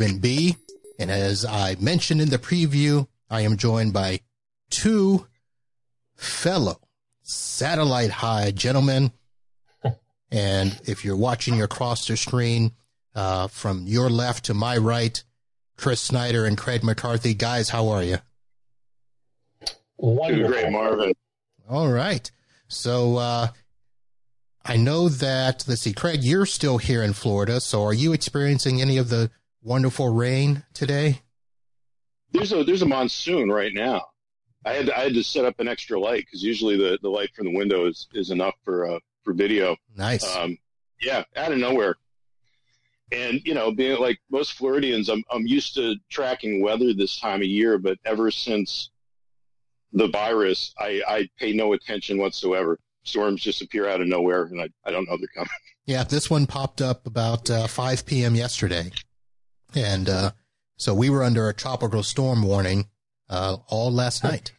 Marvin Bee And as I mentioned in the preview, I am joined by two fellow satellite high gentlemen. and if you're watching across the screen, uh, from your left to my right, Chris Snyder and Craig McCarthy. Guys, how are you? Wonderful. Doing great, Marvin. All right. So, uh, I know that, let's see, Craig, you're still here in Florida. So are you experiencing any of the wonderful rain today? There's a, there's a monsoon right now. I had to, I had to set up an extra light because usually the, the light from the window is, is enough for, uh, for video. Nice. Um, yeah, out of nowhere. And, you know, being like most Floridians, I'm, I'm used to tracking weather this time of year, but ever since the virus, I, I pay no attention whatsoever. Storms just appear out of nowhere, and I, I don't know they're coming. Yeah, this one popped up about uh, 5 p.m. yesterday. And uh, so we were under a tropical storm warning uh, all last night.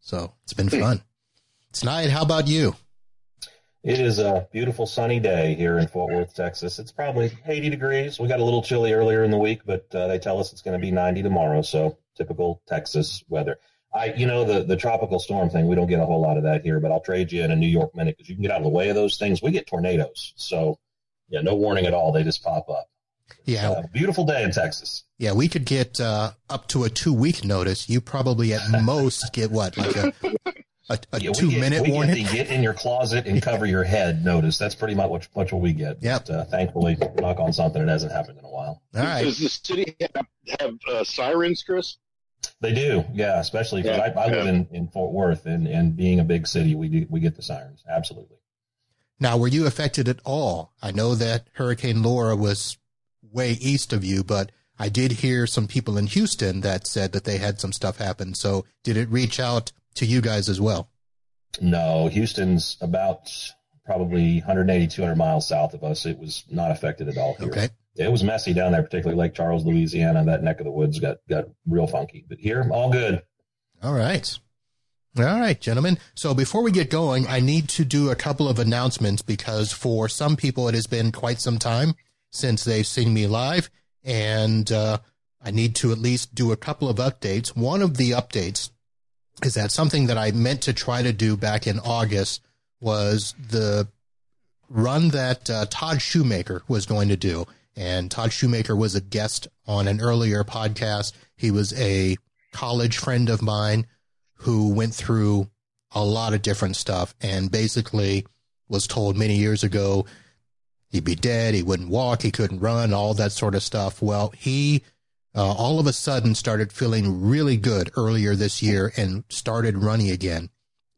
So it's been hmm. fun. Tonight, how about you? It is a beautiful sunny day here in Fort Worth, Texas. It's probably 80 degrees. We got a little chilly earlier in the week, but uh, they tell us it's going to be 90 tomorrow. So typical Texas weather. I, you know, the, the tropical storm thing, we don't get a whole lot of that here, but I'll trade you in a New York minute because you can get out of the way of those things. We get tornadoes. So, yeah, no warning at all. They just pop up. Yeah. Uh, beautiful day in Texas. Yeah, we could get uh, up to a two week notice. You probably at most get what, like a, a, a yeah, two get, minute warning? Get, get in your closet and cover your head notice. That's pretty much what, much what we get. Yep. But, uh, thankfully, knock on something, it hasn't happened in a while. All right. Does the city have, have uh, sirens, Chris? They do, yeah. Especially because yeah, I, I, live in, in Fort Worth, and, and being a big city, we do, we get the sirens. Absolutely. Now, were you affected at all? I know that Hurricane Laura was way east of you, but I did hear some people in Houston that said that they had some stuff happen. So, did it reach out to you guys as well? No, Houston's about probably 180, 200 miles south of us. It was not affected at all here. Okay it was messy down there, particularly Lake Charles, Louisiana. That neck of the woods got got real funky. But here, all good. All right. All right, gentlemen. So before we get going, I need to do a couple of announcements because for some people it has been quite some time since they've seen me live, and uh, I need to at least do a couple of updates. One of the updates is that something that I meant to try to do back in August was the run that uh, Todd Shoemaker was going to do. And Todd Shoemaker was a guest on an earlier podcast. He was a college friend of mine who went through a lot of different stuff and basically was told many years ago he'd be dead, he wouldn't walk, he couldn't run, all that sort of stuff. Well, he uh, all of a sudden started feeling really good earlier this year and started running again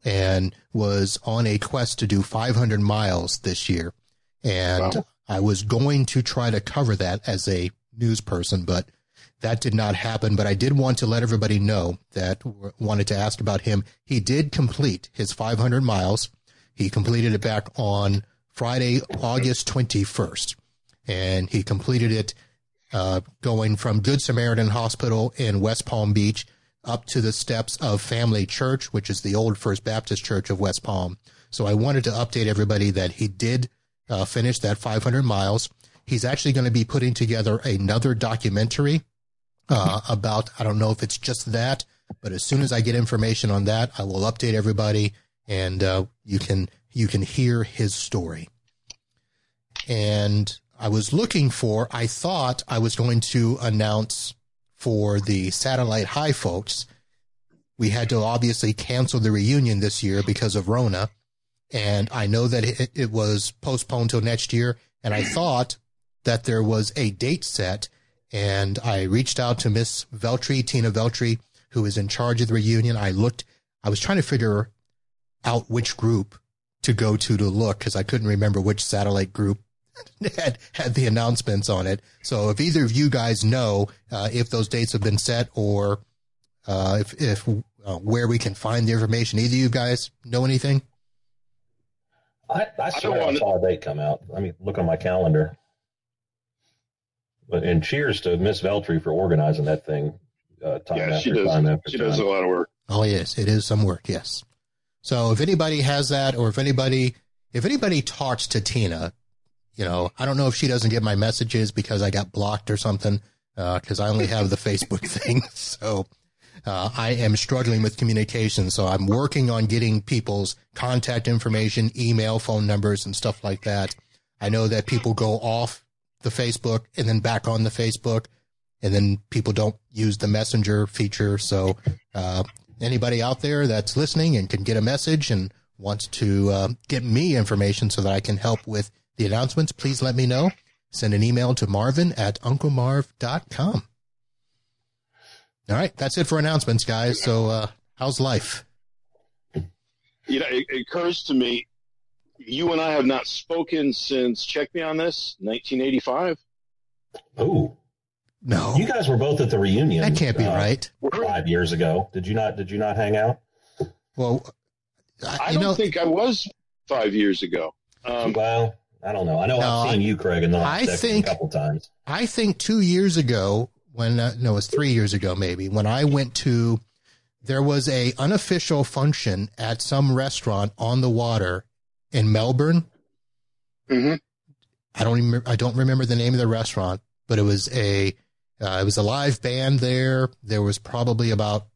and was on a quest to do 500 miles this year. And wow. I was going to try to cover that as a news person, but that did not happen. But I did want to let everybody know that wanted to ask about him. He did complete his 500 miles. He completed it back on Friday, August 21st, and he completed it uh, going from Good Samaritan Hospital in West Palm Beach up to the steps of Family Church, which is the old First Baptist Church of West Palm. So I wanted to update everybody that he did uh, finished that 500 miles. He's actually going to be putting together another documentary uh, about, I don't know if it's just that, but as soon as I get information on that, I will update everybody and uh, you can you can hear his story. And I was looking for, I thought I was going to announce for the Satellite High folks. We had to obviously cancel the reunion this year because of Rona and I know that it, it was postponed till next year. And I thought that there was a date set, and I reached out to Miss Veltri, Tina Veltri, who is in charge of the reunion. I looked, I was trying to figure out which group to go to to look because I couldn't remember which satellite group had had the announcements on it. So if either of you guys know uh, if those dates have been set or uh, if if uh, where we can find the information, either of you guys know anything? I, I swear I, I saw a date come out. I mean, look on my calendar. But and cheers to Miss Veltri for organizing that thing. Uh, time yeah, she does. Time she time. does a lot of work. Oh yes, it is some work. Yes. So if anybody has that, or if anybody if anybody talks to Tina, you know, I don't know if she doesn't get my messages because I got blocked or something, because uh, I only have the Facebook thing. So uh, I am struggling with communication. So I'm working on getting people's contact information, email, phone numbers, and stuff like that. I know that people go off the Facebook and then back on the Facebook, and then people don't use the messenger feature. So uh, anybody out there that's listening and can get a message and wants to uh, get me information so that I can help with the announcements, please let me know. Send an email to marvin at unclemarv.com. All right, that's it for announcements, guys. So, uh, how's life? You know, it, it occurs to me, you and I have not spoken since, check me on this, 1985. Oh. No. You guys were both at the reunion. That can't be uh, right. Five years ago. Did you not did you not hang out? Well, I, I don't know, think I was five years ago. Um, well, I don't know. I know no, I've seen you, Craig, in the last I think, a couple times. I think two years ago, when uh, no, it was three years ago, maybe when I went to, there was a unofficial function at some restaurant on the water in Melbourne. Mm-hmm. I don't even, I don't remember the name of the restaurant, but it was a uh, it was a live band there. There was probably about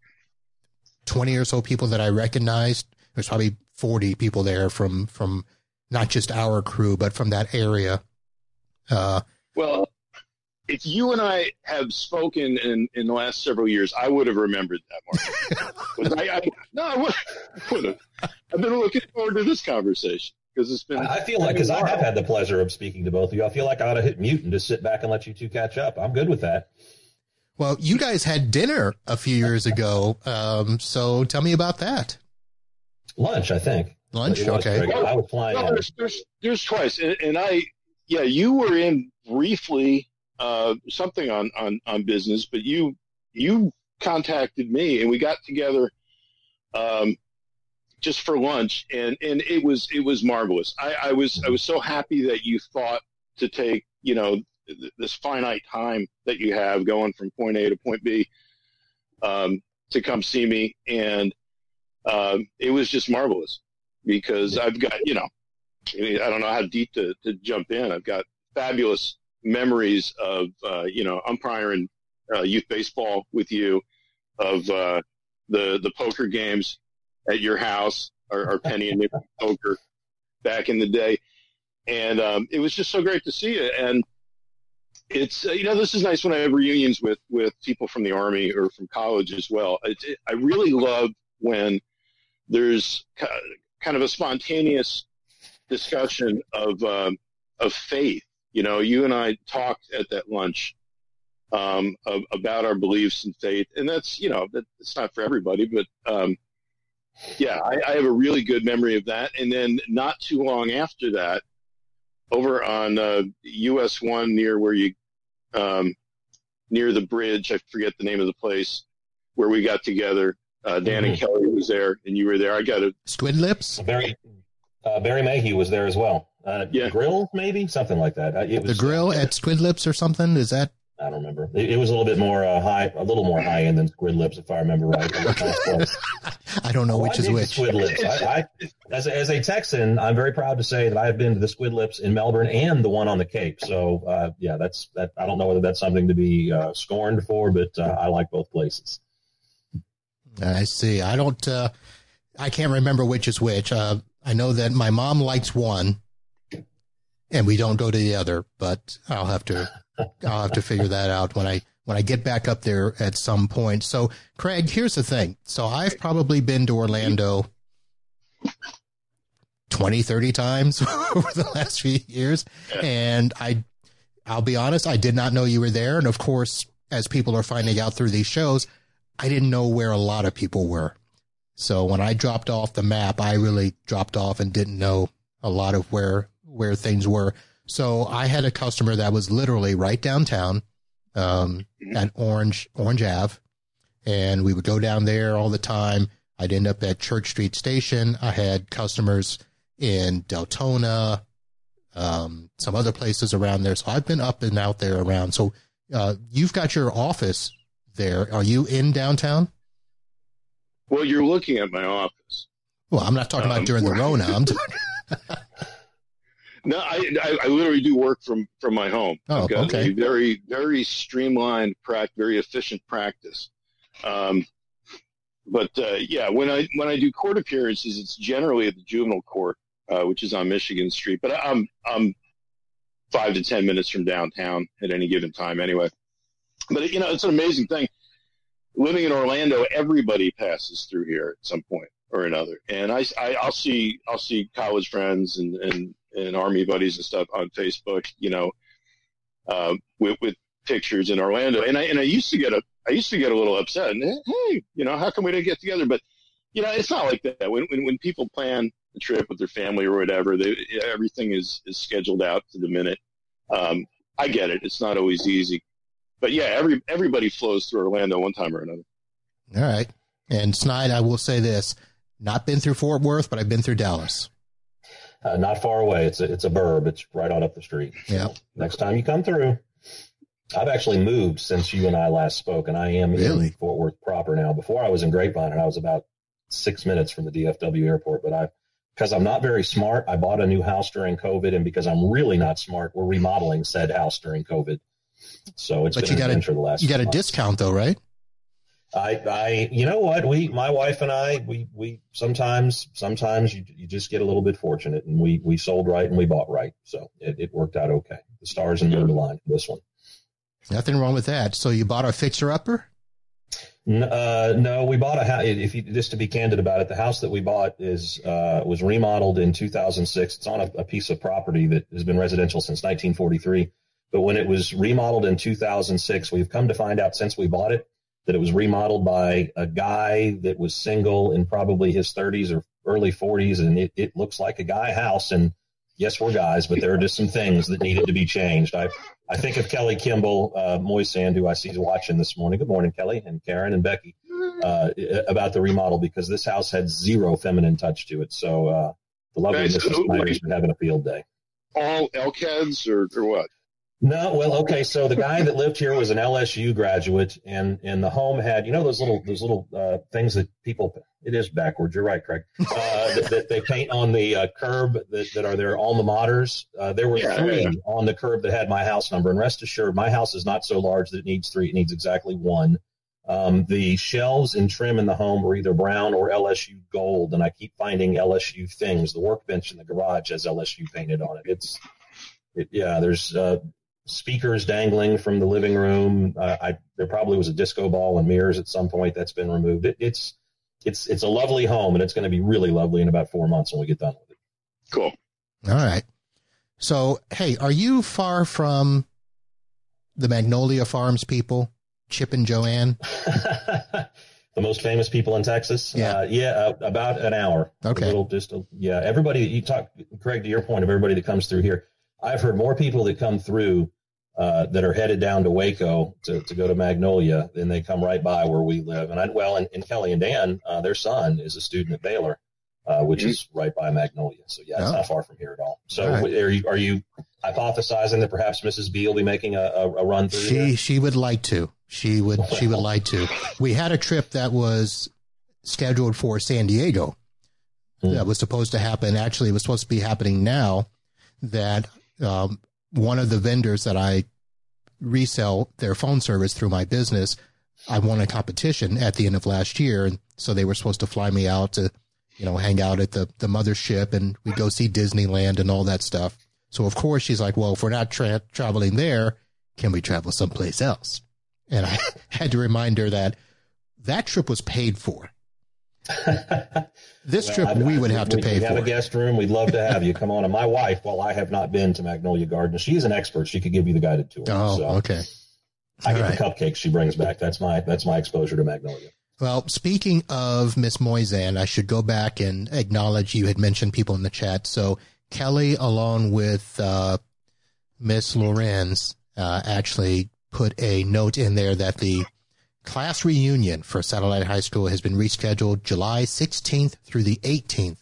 twenty or so people that I recognized. There's probably forty people there from from not just our crew, but from that area. Uh, well, if you and I have spoken in, in the last several years, I would have remembered that, Mark. I, I, no, I would, would have. I've been looking forward to this conversation because it's been. I feel like because I have had the pleasure of speaking to both of you. I feel like I ought to hit mute and just sit back and let you two catch up. I'm good with that. Well, you guys had dinner a few years ago, um, so tell me about that. Lunch, I think. Lunch, okay. Well, I was flying. Well, there's, there's, there's, twice, and, and, I, yeah, you were in briefly uh, something on, on on business, but you you contacted me, and we got together. Um, just for lunch, and and it was it was marvelous. I, I was I was so happy that you thought to take you know this finite time that you have going from point A to point B um, to come see me, and um, it was just marvelous because I've got you know I don't know how deep to, to jump in. I've got fabulous memories of uh, you know umpiring uh, youth baseball with you, of uh, the the poker games at your house, or, or Penny and poker back in the day, and um, it was just so great to see you. And it's uh, you know this is nice when I have reunions with with people from the army or from college as well. It, I really love when there's kind of a spontaneous discussion of um, of faith. You know, you and I talked at that lunch um, of, about our beliefs and faith, and that's you know that it's not for everybody, but um, yeah, I, I, have a really good memory of that. And then not too long after that, over on uh, US one near where you um, near the bridge, I forget the name of the place where we got together. Uh, Dan mm-hmm. and Kelly was there, and you were there. I got a Squid Lips. Barry uh, Barry Mayhew was there as well. Uh, yeah, grill maybe something like that. Uh, was, the grill at Squid Lips or something. Is that I don't remember. It, it was a little bit more uh, high, a little more high end than Squid Lips, if I remember right. I don't know which is which. Squid Lips. I, I, as, a, as a Texan, I'm very proud to say that I have been to the Squid Lips in Melbourne and the one on the Cape. So uh, yeah, that's that. I don't know whether that's something to be uh, scorned for, but uh, I like both places. I see. I don't. Uh, I can't remember which is which. Uh, I know that my mom likes one, and we don't go to the other. But I'll have to I'll have to figure that out when I when I get back up there at some point. So, Craig, here's the thing. So, I've probably been to Orlando 20, 30 times over the last few years, and I I'll be honest, I did not know you were there, and of course, as people are finding out through these shows, I didn't know where a lot of people were. So, when I dropped off the map, I really dropped off and didn't know a lot of where where things were. So I had a customer that was literally right downtown um, mm-hmm. at Orange Orange Ave, and we would go down there all the time. I'd end up at Church Street Station. I had customers in Deltona, um, some other places around there. So I've been up and out there around. So uh, you've got your office there. Are you in downtown? Well, you're looking at my office. Well, I'm not talking um, about during the Rona. I'm talking. No, I, I, I literally do work from from my home. Oh, I've got okay. a very very streamlined, prac- very efficient practice. Um, but uh, yeah, when I when I do court appearances, it's generally at the juvenile court, uh, which is on Michigan Street. But I'm I'm five to ten minutes from downtown at any given time, anyway. But you know, it's an amazing thing. Living in Orlando, everybody passes through here at some point or another, and I, I I'll see I'll see college friends and and and army buddies and stuff on Facebook, you know, uh, with with pictures in Orlando, and I and I used to get a I used to get a little upset, and hey, you know, how come we didn't get together? But you know, it's not like that. When when, when people plan a trip with their family or whatever, they, everything is is scheduled out to the minute. Um, I get it; it's not always easy, but yeah, every everybody flows through Orlando one time or another. All right. And Snide, I will say this: not been through Fort Worth, but I've been through Dallas. Uh, not far away. It's a, it's a burb. It's right on up the street. Yeah. Next time you come through, I've actually moved since you and I last spoke, and I am Really? in Fort Worth proper now. Before I was in Grapevine, and I was about six minutes from the DFW airport. But I, because I'm not very smart, I bought a new house during COVID, and because I'm really not smart, we're remodeling said house during COVID. So it's But been you got a- the last. You got a months. discount though, right? I, I, you know what? We, my wife and I, we, we sometimes, sometimes you, you just get a little bit fortunate, and we, we sold right and we bought right, so it, it worked out okay. The stars and moon aligned for this one. Nothing wrong with that. So you bought a fixer upper? Uh, no, we bought a house. If you just to be candid about it, the house that we bought is uh, was remodeled in 2006. It's on a, a piece of property that has been residential since 1943. But when it was remodeled in 2006, we've come to find out since we bought it that it was remodeled by a guy that was single in probably his 30s or early 40s, and it, it looks like a guy house. And yes, we're guys, but there are just some things that needed to be changed. I I think of Kelly Kimball uh, Moisan, who I see is watching this morning. Good morning, Kelly, and Karen and Becky, uh, about the remodel because this house had zero feminine touch to it. So uh, the lovely Mrs. Snyder's been having a field day. All LCADs or or what? No, well, okay. So the guy that lived here was an LSU graduate, and and the home had you know those little those little uh, things that people. It is backwards. You're right, Craig. Uh, that, that they paint on the uh, curb that, that are their alma maters. Uh, there were Yeah, three yeah. on the curb that had my house number, and rest assured, my house is not so large that it needs three. It needs exactly one. Um, the shelves and trim in the home were either brown or LSU gold, and I keep finding LSU things. The workbench in the garage has LSU painted on it. It's, it, yeah. There's uh, speakers dangling from the living room. Uh, I there probably was a disco ball and mirrors at some point that's been removed. It, it's it's it's a lovely home, and it's going to be really lovely in about four months when we get done with it. Cool. All right. So, hey, are you far from the Magnolia Farms people, Chip and Joanna? the most famous people in Texas. Yeah. uh, yeah, uh, about an hour. Okay. A little, just a, yeah. Everybody you talk, Craig, to your point of everybody that comes through here. I've heard more people that come through uh, that are headed down to Waco to, to go to Magnolia than they come right by where we live. And I, well, and, and Kelly and Dan, uh, their son is a student at Baylor, uh, which Mhm. is right by Magnolia. So yeah, it's Oh. not far from here at all. So All right. are you are you hypothesizing that perhaps Mrs. B will be making a, a, a run through? She she would like to. She would she would like to. We had a trip that was scheduled for San Diego. Hmm. That was supposed to happen. Actually, it was supposed to be happening now. That um, one of the vendors that I resell their phone service through my business, I won a competition at the end of last year, and so they were supposed to fly me out to, you know, hang out at the the mothership, and we go see Disneyland and all that stuff. So of course she's like, well, if we're not tra- traveling there, can we travel someplace else? And I had to remind her that that trip was paid for. This Well, trip I- we I- would have to pay we have for. a guest room. We'd love to have you come on. And my wife, while I have not been to Magnolia Gardens, she's an expert. She could give you the guided tour. Oh, so okay. I All get right. the cupcakes she brings back. That's my that's my exposure to Magnolia. Well, speaking of Miss Moisan, I should go back and acknowledge you had mentioned people in the chat. So Kelly, along with uh, Miss Lorenz, uh, actually put a note in there that the class reunion for Satellite High School has been rescheduled July 16th through the 18th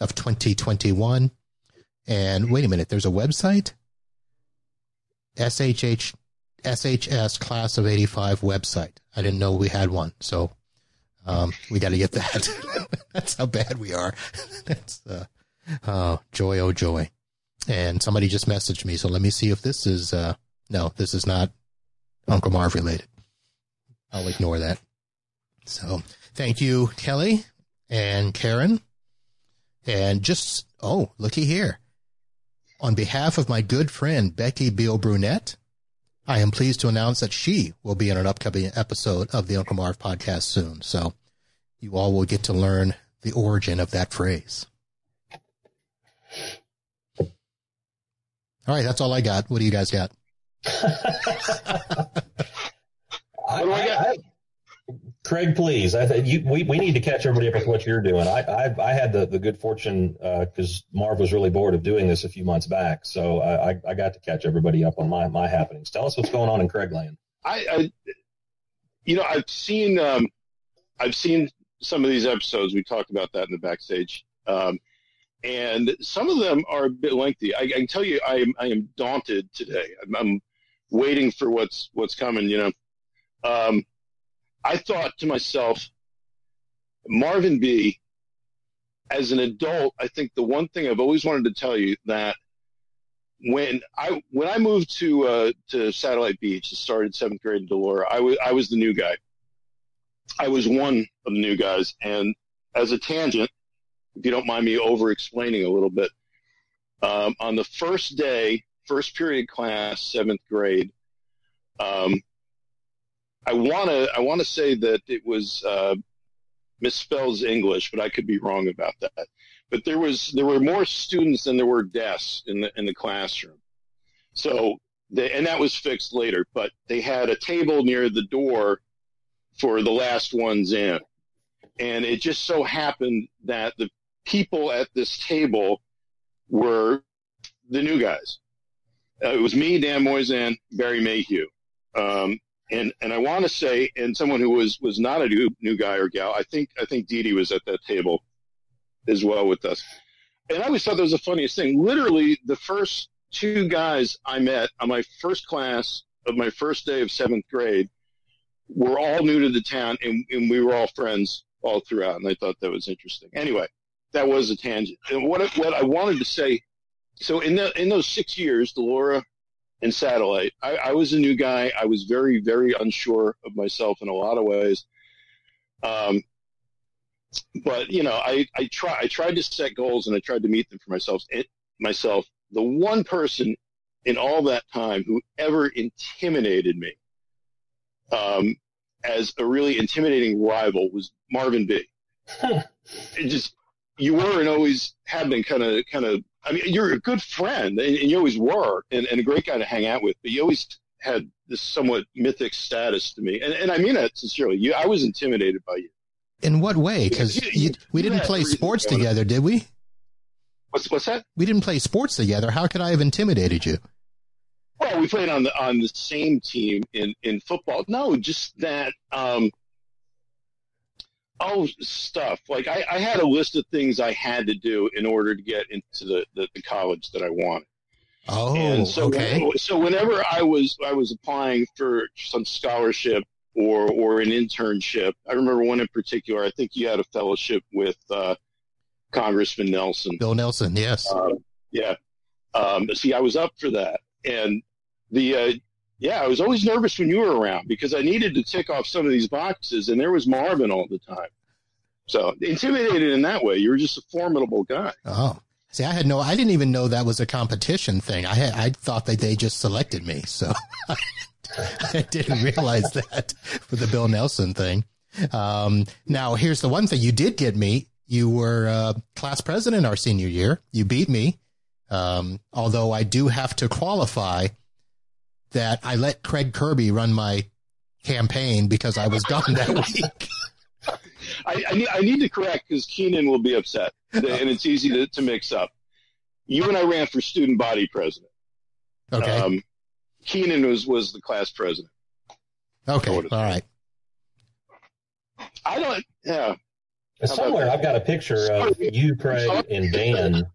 of 2021. And wait a minute, there's a website? SHH, SHS Class of 85 website. I didn't know we had one. So um, we got to get that. That's how bad we are. That's uh, oh joy, oh joy. And somebody just messaged me, so let me see if this is uh no, this is not Uncle Marv related. I'll ignore that. So thank you, Kelly and Karen. And just oh, looky here. On behalf of my good friend Becky Beal Brunette, I am pleased to announce that she will be in an upcoming episode of the Uncle Marv podcast soon. So you all will get to learn the origin of that phrase. All right, that's all I got. What do you guys got? I, I, I, Craig, please. I th- you, we, we need to catch everybody up with what you're doing. I I, I had the, the good fortune because uh, Marv was really bored of doing this a few months back, so I, I got to catch everybody up on my, my happenings. Tell us what's going on in Craigland. I, I you know, I've seen um, I've seen some of these episodes. We talked about that in the backstage. Um, and some of them are a bit lengthy. I, I can tell you, I am I am daunted today. I'm, I'm waiting for what's what's coming. You know, um, I thought to myself, Marvin Bee As an adult, I think the one thing I've always wanted to tell you that when I when I moved to uh, to Satellite Beach and started seventh grade in DeLaura, I was I was the new guy. I was one of the new guys, and as a tangent, if you don't mind me over explaining a little bit. Um, on the first day, first period class, seventh grade, um, I want to I want to say that it was uh, misspells English, but I could be wrong about that. But there was there were more students than there were desks in the in the classroom. So they, and that was fixed later. But they had a table near the door for the last ones in, and it just so happened that the people at this table were the new guys. Uh, it was me, Dan Moisan, Barry Mayhew. Um, and, and I want to say, and someone who was, was not a new, new guy or gal, I think, I think Dee Dee was at that table as well with us. And I always thought that was the funniest thing. Literally, the first two guys I met on my first class of my first day of seventh grade were all new to the town, and, and we were all friends all throughout. And I thought that was interesting. Anyway, that was a tangent. And what what I wanted to say, so in the in those six years, DeLaura and Satellite, I, I was a new guy. I was very very unsure of myself in a lot of ways. Um, but you know, I I try I tried to set goals and I tried to meet them for myself. It, myself, the one person in all that time who ever intimidated me um, as a really intimidating rival was Marvin Bee it just you were and always have been kind of kind of. I mean, you're a good friend, and, and you always were, and, and a great guy to hang out with. But you always had this somewhat mythic status to me, and, and I mean that sincerely. You, I was intimidated by you. In what way? Because we didn't play sports together, did we? What's what's that? We didn't play sports together. How could I have intimidated you? Well, we played on the on the same team in in football. No, just that. Um, oh, stuff like I, I had a list of things I had to do in order to get into the the, the college that I wanted. Oh, and so okay. so whenever I was I was applying for some scholarship or or an internship, I remember one in particular. I think you had a fellowship with uh, Congressman Nelson, Bill Nelson. Yes. Uh, yeah. Um, see, I was up for that, and the uh, yeah, I was always nervous when you were around because I needed to tick off some of these boxes, and there was Marvin all the time. So intimidated in that way, you were just a formidable guy. Oh, see, I had no, I didn't even know that was a competition thing. I had, I thought that they just selected me, so I didn't realize that for the Bill Nelson thing. Um, now here's the one thing you did get me. You were uh, class president our senior year. You beat me. Um, although I do have to qualify that I let Craig Kirby run my campaign because I was gone that week. I, I, need, I need to correct because Keenan will be upset, and it's easy to, to mix up. You and I ran for student body president. Okay. Um, Keenan was, was the class president. Okay. All right. I don't. Yeah. Somewhere I've got a picture of you, Craig, and Dan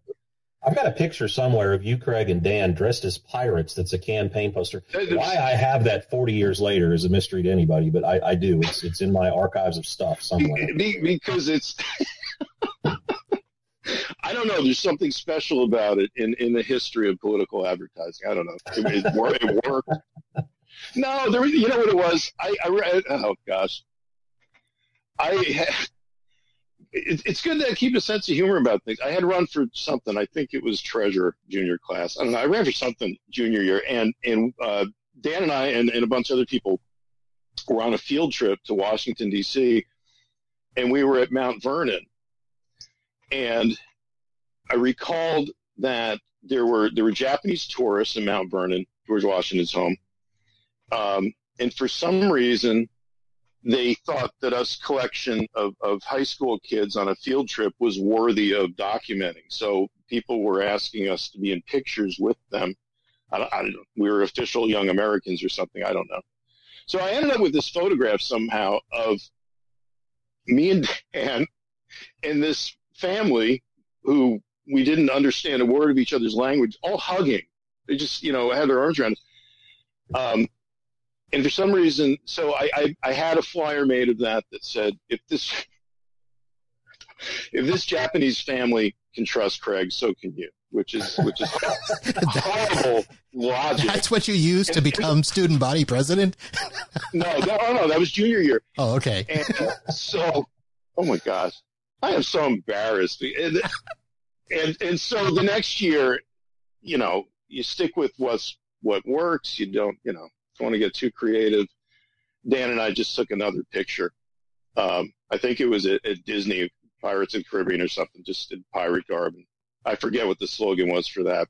I've got a picture somewhere of you, Craig, and Dan dressed as pirates. That's a campaign poster. Why I have that 40 years later is a mystery to anybody, but I, I do. It's it's in my archives of stuff somewhere. Because it's. I don't know. There's something special about it in, in the history of political advertising. I don't know. It, it, worked, it worked. No, there. You know what it was? I, I read. Oh gosh, I. It, it's good to keep a sense of humor about things. I had run for something. I think it was treasure junior class. I don't know. I ran for something junior year, and and uh, Dan and I and, and a bunch of other people were on a field trip to Washington D.C. and we were at Mount Vernon, and I recalled that there were there were Japanese tourists in Mount Vernon, George Washington's home, um, and for some reason they thought that us collection of, of high school kids on a field trip was worthy of documenting. So people were asking us to be in pictures with them. I I. We were official young Americans or something. I don't know. So I ended up with this photograph somehow of me and Dan and this family who we didn't understand a word of each other's language, all hugging. They just, you know, had their arms around. Um, and for some reason, so I, I, I had a flyer made of that that said, if this, if this Japanese family can trust Craig, so can you. Which is which is horrible logic. That's what you use to become student body president. no, no, oh, no, that was junior year. Oh, okay. And so, oh my gosh, I am so embarrassed. And, and and so the next year, you know, you stick with what's what works. You don't, you know, don't want to get too creative. Dan and I just took another picture. Um, I think it was at, at, Disney Pirates of the Caribbean or something, just in pirate garb. And I forget what the slogan was for that.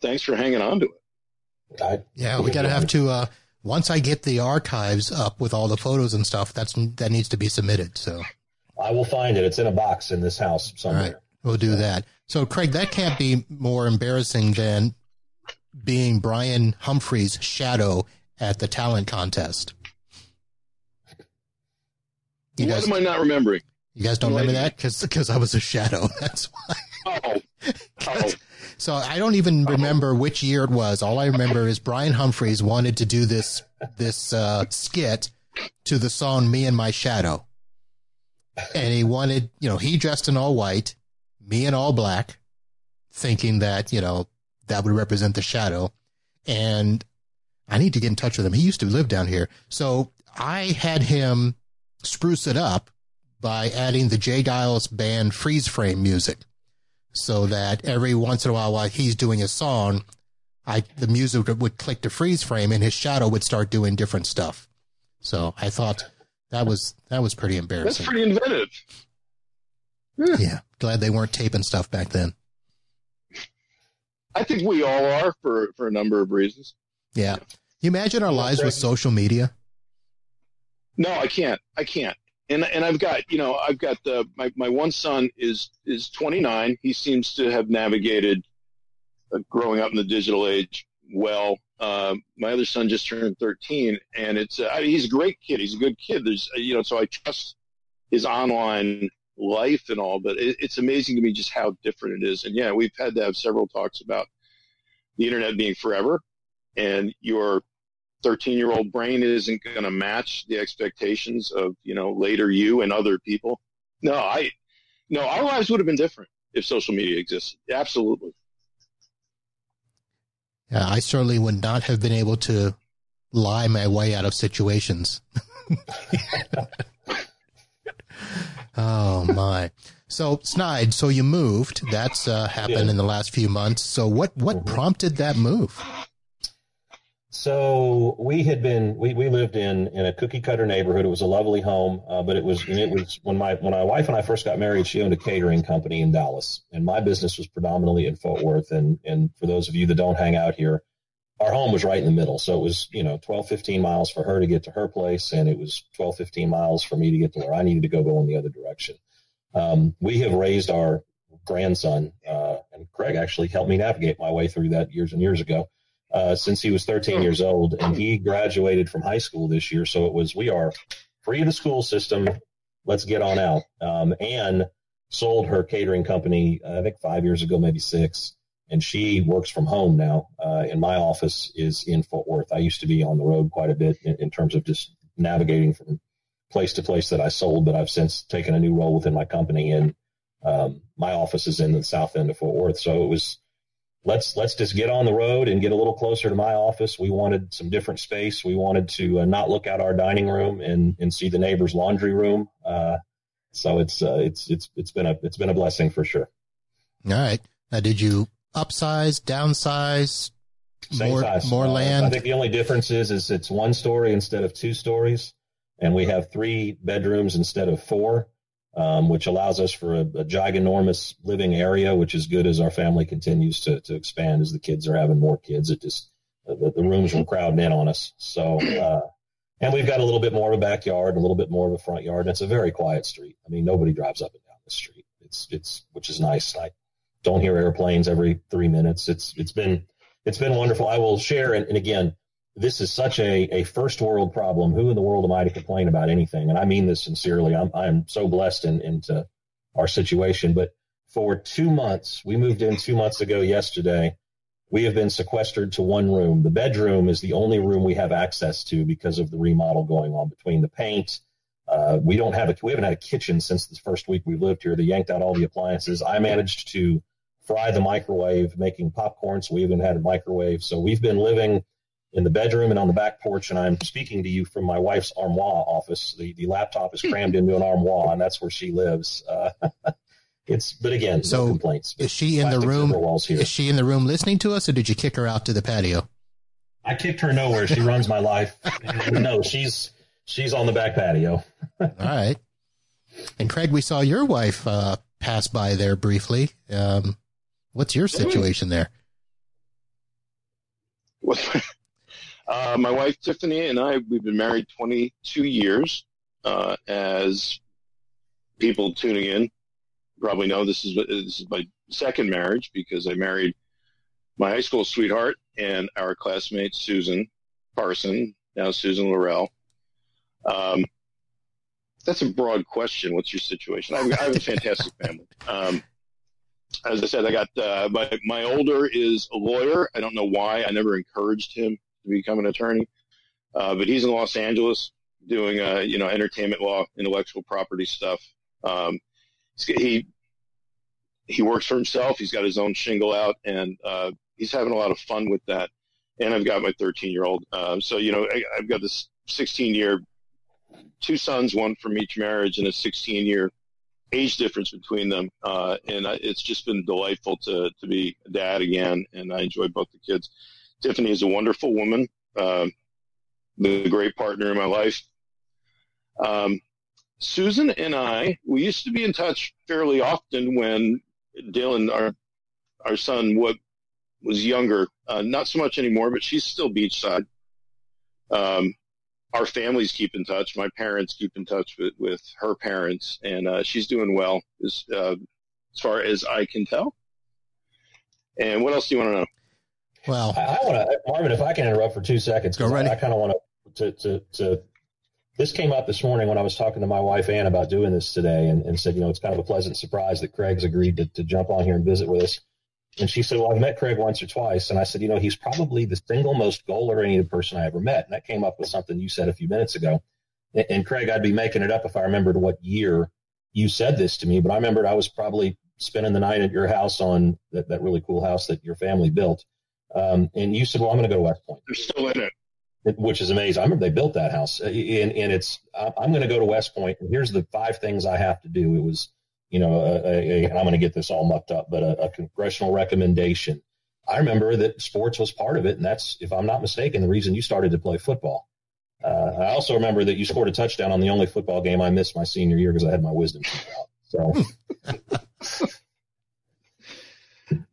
Thanks for hanging on to it. I, yeah, we got to have to. Uh, once I get the archives up with all the photos and stuff, that's that needs to be submitted. So I will find it. It's in a box in this house somewhere. All right, we'll do that. So Craig, that can't be more embarrassing than being Brian Humphrey's shadow at the talent contest. You what guys, am I not remembering? You guys don't remember that because because I was a shadow. That's why. Oh. oh. So I don't even remember which year it was. All I remember is Brian Humphreys wanted to do this this uh, skit to the song "Me and My Shadow," and he wanted you know he dressed in all white, me in all black, thinking that you know that would represent the shadow. And I need to get in touch with him. He used to live down here. So I had him spruce it up by adding the J. Geils band freeze frame music so that every once in a while while he's doing a song, I, the music would click to freeze frame and his shadow would start doing different stuff. So I thought that was, that was pretty embarrassing. That's pretty inventive. Yeah. yeah. Glad they weren't taping stuff back then. I think we all are for for a number of reasons. Yeah. You imagine our lives with social media? No, I can't. I can't. And and I've got you know I've got the my my one son is is 29. He seems to have navigated uh, growing up in the digital age well. Um, my other son just turned 13, and it's uh, he's a great kid. He's a good kid. There's you know so I trust his online life and all, but it, it's amazing to me just how different it is. And yeah, we've had to have several talks about the internet being forever and your 13 year old brain isn't going to match the expectations of, you know, later you and other people. No, I, no, our lives would have been different if social media existed. Absolutely. Yeah, I certainly would not have been able to lie my way out of situations. oh my. So Snide, so you moved. That's uh, happened yeah. in the last few months. So what what mm-hmm. prompted that move? So we had been we, we lived in in a cookie cutter neighborhood. It was a lovely home, uh, but it was it was when my when my wife and I first got married. She owned a catering company in Dallas, and my business was predominantly in Fort Worth. And and for those of you that don't hang out here, our home was right in the middle. So it was, you know, 12, 15 miles for her to get to her place. And it was 12, 15 miles for me to get to where I needed to go going the other direction. Um, we have raised our grandson, uh, and Craig actually helped me navigate my way through that years and years ago, uh, since he was 13 years old and he graduated from high school this year. So it was, we are free of the school system. Let's get on out. Um, and sold her catering company, I think five years ago, maybe six and she works from home now. Uh, and my office is in Fort Worth. I used to be on the road quite a bit in, in, terms of just navigating from place to place that I sold, but I've since taken a new role within my company. And Um, my office is in the south end of Fort Worth, so it was let's let's just get on the road and get a little closer to my office. We wanted some different space. We wanted to uh, not look out our dining room and and see the neighbor's laundry room. Uh, so it's uh, it's it's it's been a it's been a blessing for sure. All right. Now, did you upsize, downsize, Same more size. more Uh, land? I think the only difference is is it's one story instead of two stories, and we have three bedrooms instead of four, um, which allows us for a, a giganormous living area, which is good as our family continues to to expand as the kids are having more kids. It just the, the rooms were crowding in on us. So. Uh, and we've got a little bit more of a backyard, a little bit more of a front yard, and it's a very quiet street. I mean, nobody drives up and down the street. It's it's which is nice. I don't hear airplanes every three minutes. It's it's been it's been wonderful. I will share, and, and again, this is such a, a first world problem. Who in the world am I to complain about anything? And I mean this sincerely. I'm I'm so blessed in, into our situation. But for two months, we moved in two months ago yesterday. We have been sequestered to one room. The bedroom is the only room we have access to because of the remodel going on between the paint. Uh, we don't have a we haven't had a kitchen since the first week we lived here. They yanked out all the appliances. I managed to fry the microwave, making popcorn. So we even had a microwave. So we've been living in the bedroom and on the back porch. And I'm speaking to you from my wife's armoire office. The, the laptop is crammed into an armoire, and that's where she lives. Uh, it's, but again, So, no complaints. Is she in the room? zipper Walls here. Is she in the room listening to us, or did you kick her out to the patio? I kicked her nowhere. She runs my life. no, she's she's on the back patio. All right. And Craig, we saw your wife uh, pass by there briefly. Um, what's your situation there? uh, my wife Tiffany and I we've been married 22 years. Uh, as people tuning in probably know, this is this is my second marriage because I married my high school sweetheart and our classmate Susan Parson, now Susan Laurel. Um, that's a broad question. What's your situation? I have, a fantastic family. Um, as I said, I got uh, my my older is a lawyer. I don't know why. I never encouraged him to become an attorney, uh, but he's in Los Angeles doing uh, you know entertainment law, intellectual property stuff. Um, he he works for himself. He's got his own shingle out, and uh, he's having a lot of fun with that. And I've got my 13 year old. Um, so you know, I, I've got this 16 year, two sons, one from each marriage, and a 16 year age difference between them. Uh, and I, it's just been delightful to to be a dad again, and I enjoy both the kids. Tiffany is a wonderful woman, um, the great partner in my life. Um, Susan and I, we used to be in touch fairly often when Dylan, our our son, what was younger. Uh, not so much anymore, but she's still beachside. Um, our families keep in touch. My parents keep in touch with, with her parents, and uh, she's doing well as uh, as far as I can tell. And what else do you want to know? Well, I, I want to, Marvin, if I can interrupt for two seconds, Go 'cause right I, I kind of want to, to, to, this came up this morning when I was talking to my wife Ann about doing this today and, and said, you know, it's kind of a pleasant surprise that Craig's agreed to, to jump on here and visit with us. And she said, well, I've met Craig once or twice. And I said, you know, he's probably the single most goal oriented person I ever met. And that came up with something you said a few minutes ago. And, and Craig, I'd be making it up if I remembered what year you said this to me, but I remembered I was probably spending the night at your house on that, that really cool house that your family built. Um, and you said, well, I'm going to go to West Point They're still in it. which is amazing. I remember they built that house, and and it's I'm going to go to West Point, and here's the five things I have to do. It was, you know, a, a, a and I'm going to get this all mucked up, but a, a congressional recommendation. I remember that sports was part of it, and that's, if I'm not mistaken, the reason you started to play football. Uh, I also remember that you scored a touchdown on the only football game I missed my senior year because I had my wisdom teeth out. So,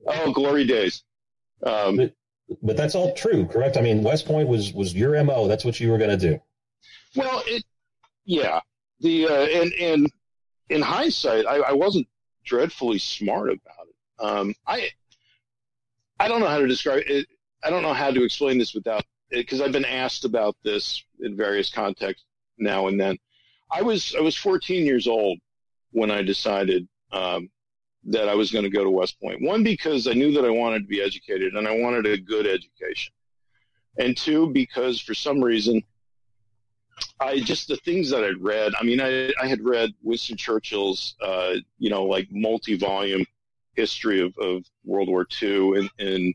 Oh, glory days. Um, but that's all true, correct? I mean, West Point was was your mo. That's what you were going to do. Well, it, yeah. The uh, and and in hindsight, I, I wasn't dreadfully smart about it. Um, I I don't know how to describe it. I don't know how to explain this without because I've been asked about this in various contexts now and then. I was I was 14 years old when I decided um, that I was going to go to West Point. One because I knew that I wanted to be educated and I wanted a good education, and two because for some reason I just the things that I'd read. I mean, I I had read Winston Churchill's, uh, you know, like multi-volume history of, of World War II, and and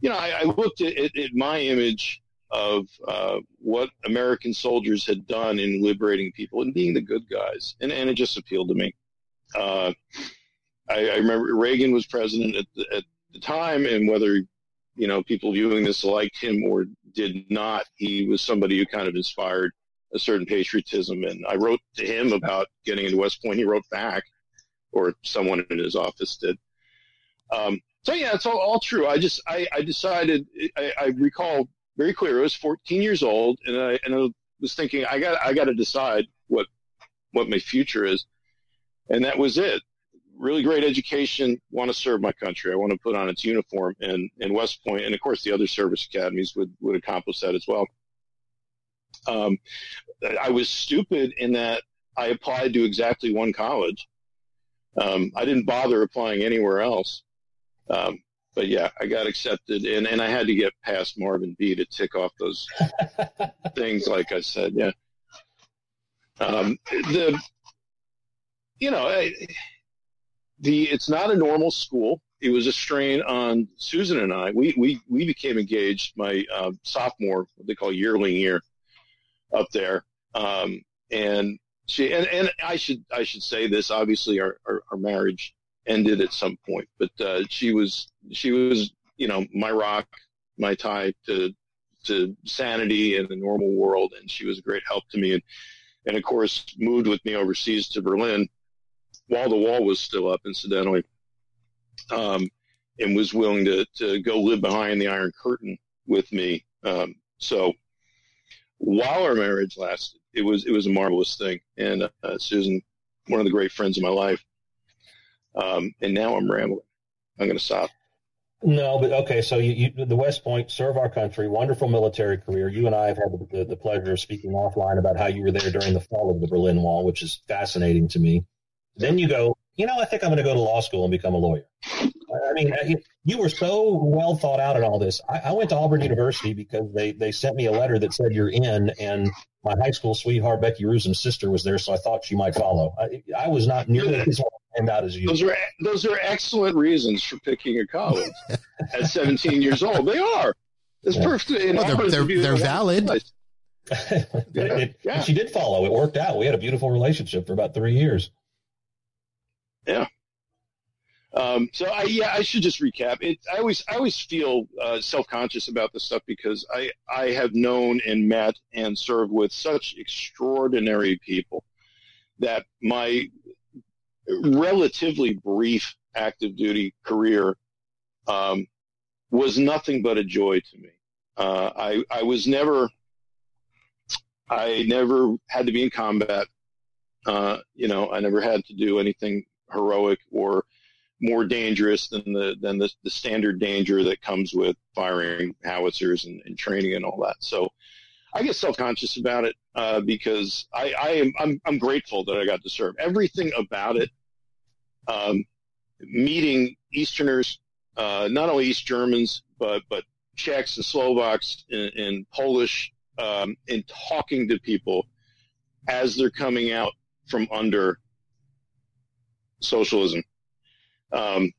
you know, I, I looked at, at, my image of uh, what American soldiers had done in liberating people and being the good guys, and and it just appealed to me. Uh, I, I, remember Reagan was president at the, at the time, and whether you know people viewing this liked him or did not, he was somebody who kind of inspired a certain patriotism. And I wrote to him about getting into West Point. He wrote back, or someone in his office did. Um, so yeah, it's all, all true. I just I, I decided I, I recall very clear. I was 14 years old, and I and I was thinking I got I got to decide what what my future is, and that was it. Really great education. Want to serve my country. I want to put on its uniform, and and West Point, and of course the other service academies would would accomplish that as well. Um, I was stupid in that I applied to exactly one college. Um, I didn't bother applying anywhere else. Um, but yeah, I got accepted, and, and I had to get past Marvin Bee to tick off those things. Like I said, yeah. Um, the you know I, the it's not a normal school. It was a strain on Susan and I. We we we became engaged my uh, sophomore, what they call yearling year, up there. Um, and she and, and I should I should say this. Obviously, our, our, our marriage ended at some point, but uh, she was she was you know my rock, my tie to to sanity and the normal world, and she was a great help to me. And and of course moved with me overseas to Berlin while the wall was still up, incidentally, um, and was willing to to go live behind the Iron Curtain with me. Um, so while our marriage lasted, it was it was a marvelous thing. And uh, Susan, one of the great friends of my life. Um, and now I'm rambling. I'm going to stop. No, but okay. So you, you, the West Point, serve our country, wonderful military career. You and I have had the, the, the, pleasure of speaking offline about how you were there during the fall of the Berlin Wall, which is fascinating to me. Then you go, you know, I think I'm going to go to law school and become a lawyer. I mean, you were so well thought out in all this. I, I, went to Auburn University because they, they sent me a letter that said you're in, and my high school sweetheart Becky Rusum's sister was there, so I thought she might follow. I, I was not nearly as well out as you. Those are those are excellent reasons for picking a college at 17 years old. They are. It's yeah. perfect. Well, they're they're, they're valid. it, it, yeah. She did follow. It worked out. We had a beautiful relationship for about three years. Yeah. Um, so I, yeah, I should just recap. It, I always, I always feel uh, self-conscious about this stuff because I, I have known and met and served with such extraordinary people that my relatively brief active duty career um, was nothing but a joy to me. Uh, I, I was never, I never had to be in combat. Uh, you know, I never had to do anything heroic or more dangerous than the than the, the standard danger that comes with firing howitzers and, and training and all that. So I get self conscious about it uh, because I, I am I'm, I'm grateful that I got to serve. Everything about it, um, meeting Easterners, uh, not only East Germans but but Czechs and Slovaks and, and Polish, um, and talking to people as they're coming out from under socialism um,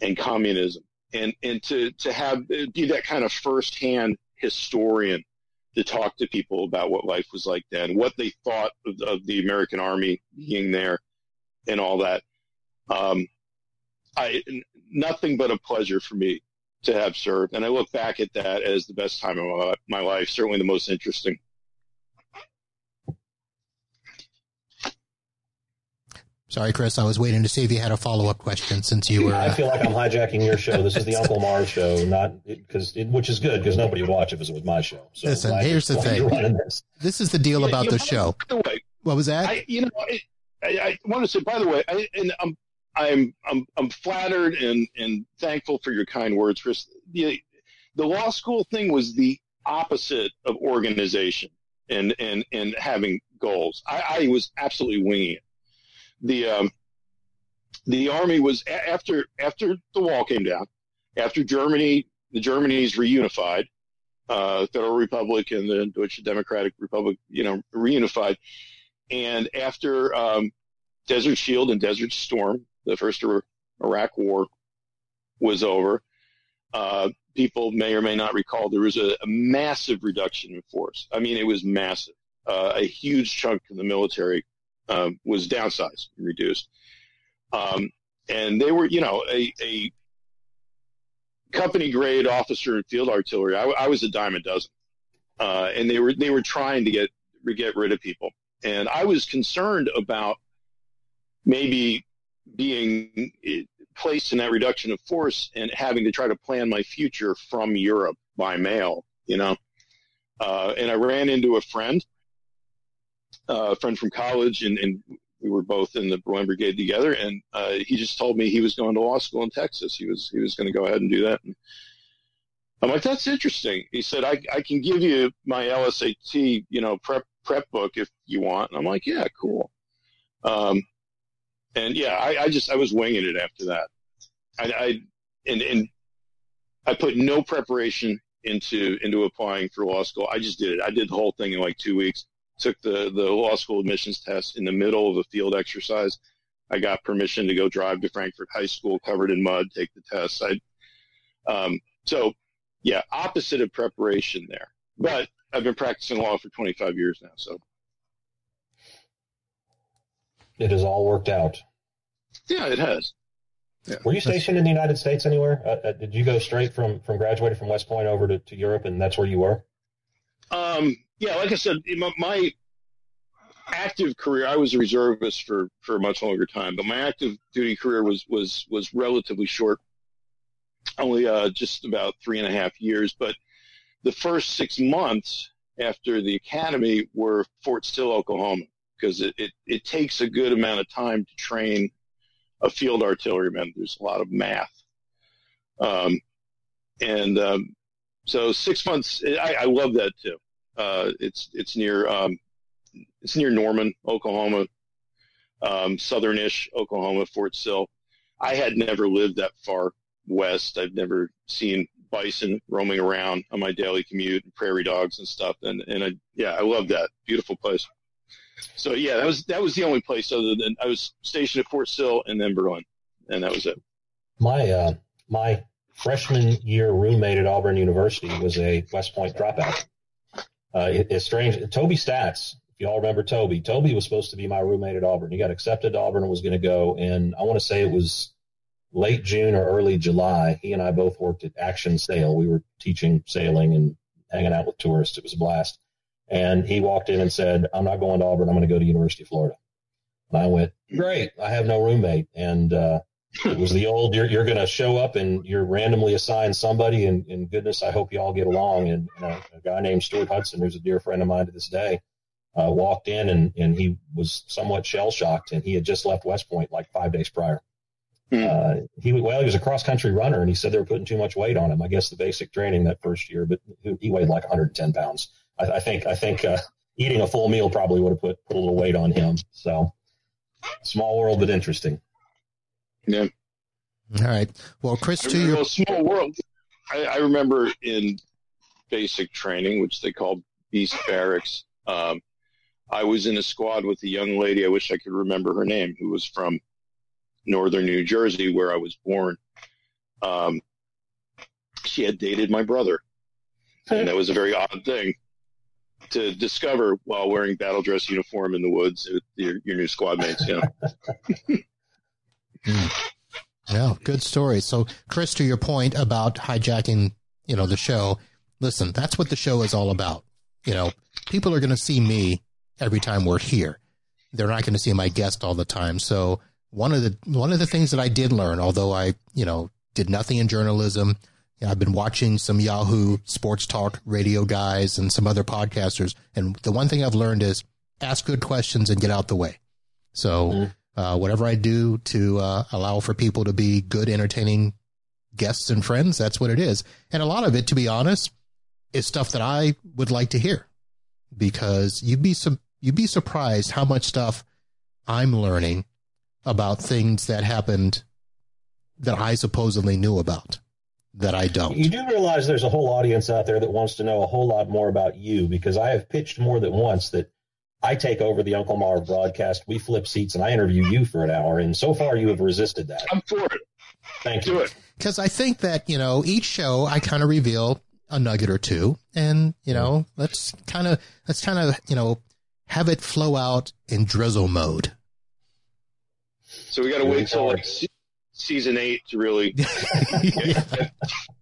and communism, and and to to have be that kind of firsthand historian to talk to people about what life was like then, what they thought of, of the American Army being there, and all that. Um, I nothing but a pleasure for me to have served, and I look back at that as the best time of my, my life. Certainly the most interesting. Sorry, Chris. I was waiting to see if you had a follow up question since you were. I feel like I'm uh, hijacking your show. This is the Uncle Marv show, not because which is good because nobody would watch if it was my show. So Listen, here's the thing. This. this. is the deal about the show. By the way, what was that? I, you know, I, I, want to say. By the way, I, and I'm I'm I'm I'm flattered and and thankful for your kind words, Chris. The the law school thing was the opposite of organization and and and having goals. I, I was absolutely winging it the um, the army was after after the wall came down, after Germany the Germany's reunified, uh, Federal Republic and the Deutsche Democratic Republic, you know, reunified. And after um, Desert Shield and Desert Storm, the first Iraq War was over, uh, people may or may not recall there was a, a, massive reduction in force. I mean, it was massive. Uh, a huge chunk of the military um, was downsized and reduced. Um, and they were, you know, a, a company grade officer in field artillery. I, I was a dime a dozen, uh, and they were they were trying to get get rid of people, and I was concerned about maybe being placed in that reduction of force and having to try to plan my future from Europe by mail, you know. Uh, and I ran into a friend, a friend from college, and, and we were both in the Berlin Brigade together, and uh, he just told me he was going to law school in Texas. He was he was going to go ahead and do that. And I'm like, that's interesting. He said, I, I can give you my LSAT, you know, prep prep book if you want. And I'm like, yeah, cool. Um, and yeah, I, I just I was winging it after that. I, I and and I put no preparation into into applying for law school. I just did it. I did the whole thing in like two weeks took the, the law school admissions test in the middle of a field exercise. I got permission to go drive to Frankfurt High School covered in mud, take the test. I, um, so yeah, opposite of preparation there, but I've been practicing law for 25 years now. So it has all worked out. Yeah, it has. Yeah. Were you stationed in the United States anywhere? Uh, uh, did you go straight from, from graduating from West Point over to, to Europe and that's where you were? Um, yeah, like I said, my active career, I was a reservist for, for a much longer time, but my active duty career was, was, was relatively short, only uh, just about three and a half years. But the first six months after the academy were Fort Sill, Oklahoma, because it, it, it takes a good amount of time to train a field artilleryman. There's a lot of math. Um, and um, so six months, I, I love that too. Uh, it's it's near um, it's near Norman, Oklahoma, um, southernish Oklahoma, Fort Sill. I had never lived that far west. I've never seen bison roaming around on my daily commute, and prairie dogs and stuff. And and I yeah, I love that beautiful place. So yeah, that was that was the only place other than I was stationed at Fort Sill and then Berlin, and that was it. My uh, my freshman year roommate at Auburn University was a West Point dropout. Uh, it, it's strange. Toby Stats, if you all remember Toby, Toby was supposed to be my roommate at Auburn. He got accepted to Auburn and was going to go. And I want to say it was late June or early July. He and I both worked at Action Sail. We were teaching sailing and hanging out with tourists. It was a blast. And he walked in and said, I'm not going to Auburn. I'm going to go to University of Florida. And I went, great. I have no roommate. And, uh, it was the old you're, you're going to show up and you're randomly assigned somebody and, and goodness i hope you all get along. And you know, a guy named stuart hudson who's a dear friend of mine to this day uh, walked in and, and he was somewhat shell shocked and he had just left west point like five days prior. Hmm. uh, he well he was a cross country runner and he said they were putting too much weight on him. I guess the basic training that first year but he weighed like 110 pounds. I, I think i think uh, eating a full meal probably would have put, put a little weight on him. So small world but interesting yeah. All right. Well, Chris, to your small world. I, I, remember in basic training, which they called Beast Barracks. Um, I was in a squad with a young lady. I wish I could remember her name, who was from northern New Jersey, where I was born. Um, she had dated my brother, and that was a very odd thing to discover while wearing battle dress uniform in the woods with your, your new squad mates. You know. Mm. Yeah, good story. So, Chris, to your point about hijacking, you know, the show, listen, that's what the show is all about. You know, people are going to see me every time we're here. They're not going to see my guest all the time. So, one of the one of the things that I did learn, although I, you know, did nothing in journalism, I've been watching some Yahoo Sports Talk radio guys and some other podcasters, and the one thing I've learned is ask good questions and get out the way. So. Mm-hmm uh, whatever I do to uh, allow for people to be good, entertaining guests and friends, that's what it is. And a lot of it, to be honest, is stuff that I would like to hear because you'd be you'd be surprised how much stuff I'm learning about things that happened that I supposedly knew about. that I don't. You do realize there's a whole audience out there that wants to know a whole lot more about you because I have pitched more than once that I take over the Uncle Marv broadcast. We flip seats and I interview you for an hour. And so far you have resisted that. I'm for it. Thank Do you. it. Because I think that, you know, each show I kind of reveal a nugget or two and, you know, let's kind of, let's kind of, you know, have it flow out in drizzle mode. So we got to wait till like se- season eight to really.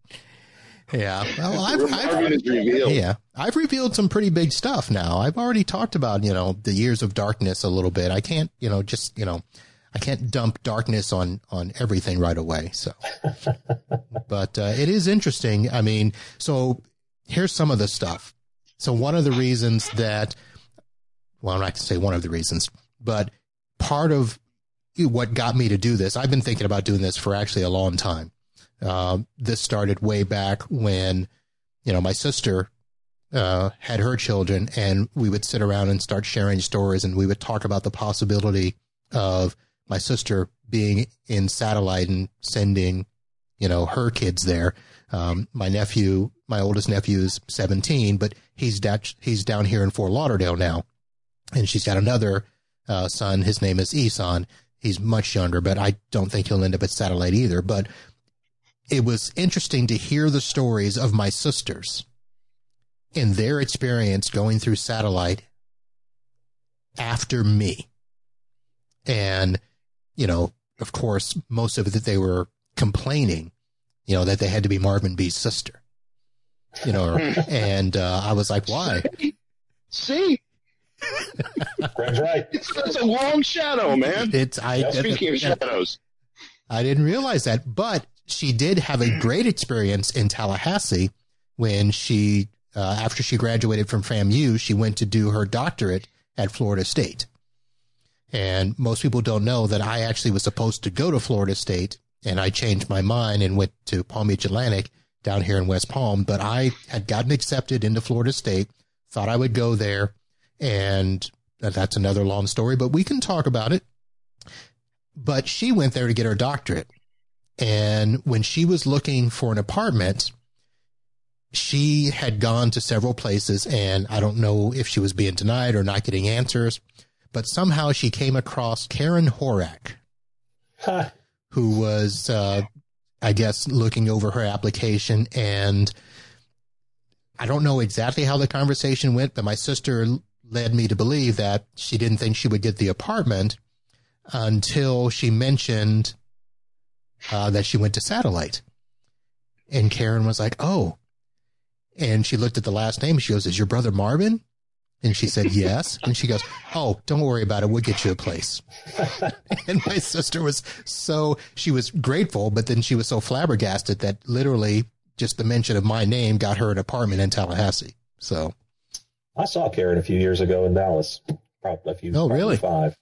Yeah. Well, I've, I've, yeah, I've revealed some pretty big stuff now. I've already talked about, you know, the years of darkness a little bit. I can't, you know, just, you know, I can't dump darkness on, on everything right away. So, but, uh, it is interesting. I mean, so here's some of the stuff. So one of the reasons that, well, I'm not going to say one of the reasons, but part of what got me to do this, I've been thinking about doing this for actually a long time. Uh, this started way back when, you know, my sister uh, had her children, and we would sit around and start sharing stories, and we would talk about the possibility of my sister being in satellite and sending, you know, her kids there. Um, my nephew, my oldest nephew, is 17, but he's da- he's down here in Fort Lauderdale now, and she's got another uh, son. His name is Isan. He's much younger, but I don't think he'll end up at satellite either. But it was interesting to hear the stories of my sisters and their experience going through satellite after me. And, you know, of course, most of it that they were complaining, you know, that they had to be Marvin Bee's sister, you know, and uh, I was like, why? See, That's right. it's, it's a long shadow, man. It's, I, Yeah, Speaking of shadows, I didn't realize that, but she did have a great experience in Tallahassee when she, uh, after she graduated from FAMU, she went to do her doctorate at Florida State. And most people don't know that I actually was supposed to go to Florida State and I changed my mind and went to Palm Beach Atlantic down here in West Palm, but I had gotten accepted into Florida State, thought I would go there. And that's another long story, but we can talk about it. But she went there to get her doctorate. And when she was looking for an apartment, she had gone to several places and I don't know if she was being denied or not getting answers, but somehow she came across Karen Horak, Ha. who was, uh, I guess, looking over her application. And I don't know exactly how the conversation went, but my sister led me to believe that she didn't think she would get the apartment until she mentioned uh, that she went to satellite. And Karen was like, oh. And she looked at the last name. She goes, is your brother Marvin? And she said, yes. And she goes, oh, don't worry about it. We'll get you a place. and my sister was so, she was grateful, but then she was so flabbergasted that literally just the mention of my name got her an apartment in Tallahassee. So, I saw Karen a few years ago in Dallas. Probably a few. Oh, really? Five.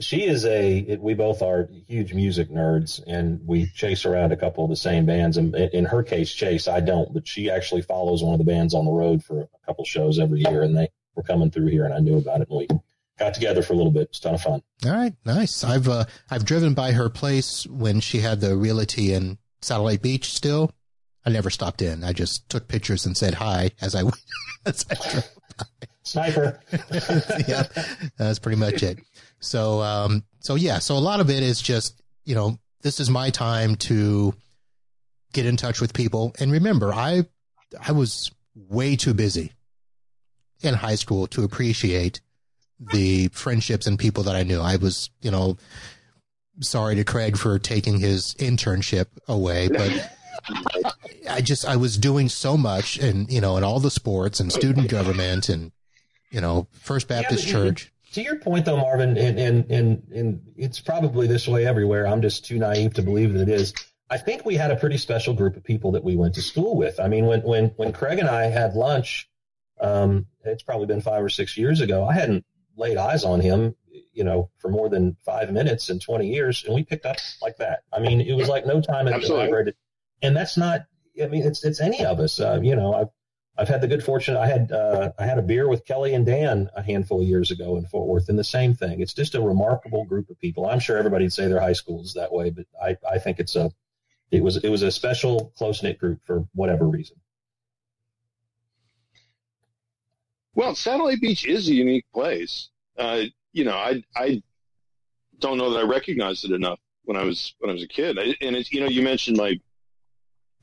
She is a. It, we both are huge music nerds, and we chase around a couple of the same bands. And in, her case, Chase, I don't, but she actually follows one of the bands on the road for a couple shows every year, and they were coming through here, and I knew about it, and we got together for a little bit. It's a ton of fun. all right, nice. I've, uh, I've driven by her place when she had the realty in Satellite Beach still. I never stopped in. I just took pictures and said hi as I, as I drove. Sniper. yeah, that's pretty much it. So, um, so yeah, so a lot of it is just, you know, this is my time to get in touch with people. And remember, I, I was way too busy in high school to appreciate the friendships and people that I knew. I was, you know, sorry to Craig for taking his internship away, but I just, I was doing so much and, you know, in all the sports and student government and, you know, First Baptist you- Church. To your point, though, Marvin, and, and and and it's probably this way everywhere. I'm just too naive to believe that it is. I think we had a pretty special group of people that we went to school with. I mean, when when when Craig and I had lunch, um, it's probably been five or six years ago. I hadn't laid eyes on him, you know, for more than five minutes in 20 years, and we picked up like that. I mean, it was like no time had Absolutely. elaborated, and that's not. I mean, it's it's any of us. Uh, you know, I've I've had the good fortune. I had uh, I had a beer with Kelly and Dan a handful of years ago in Fort Worth, and the same thing. It's just a remarkable group of people. I'm sure everybody'd say their high school is that way, but I, I think it's a it was it was a special close knit group for whatever reason. Well, Satellite Beach is a unique place. Uh, you know, I I don't know that I recognized it enough when I was when I was a kid. I, and it's you know, you mentioned my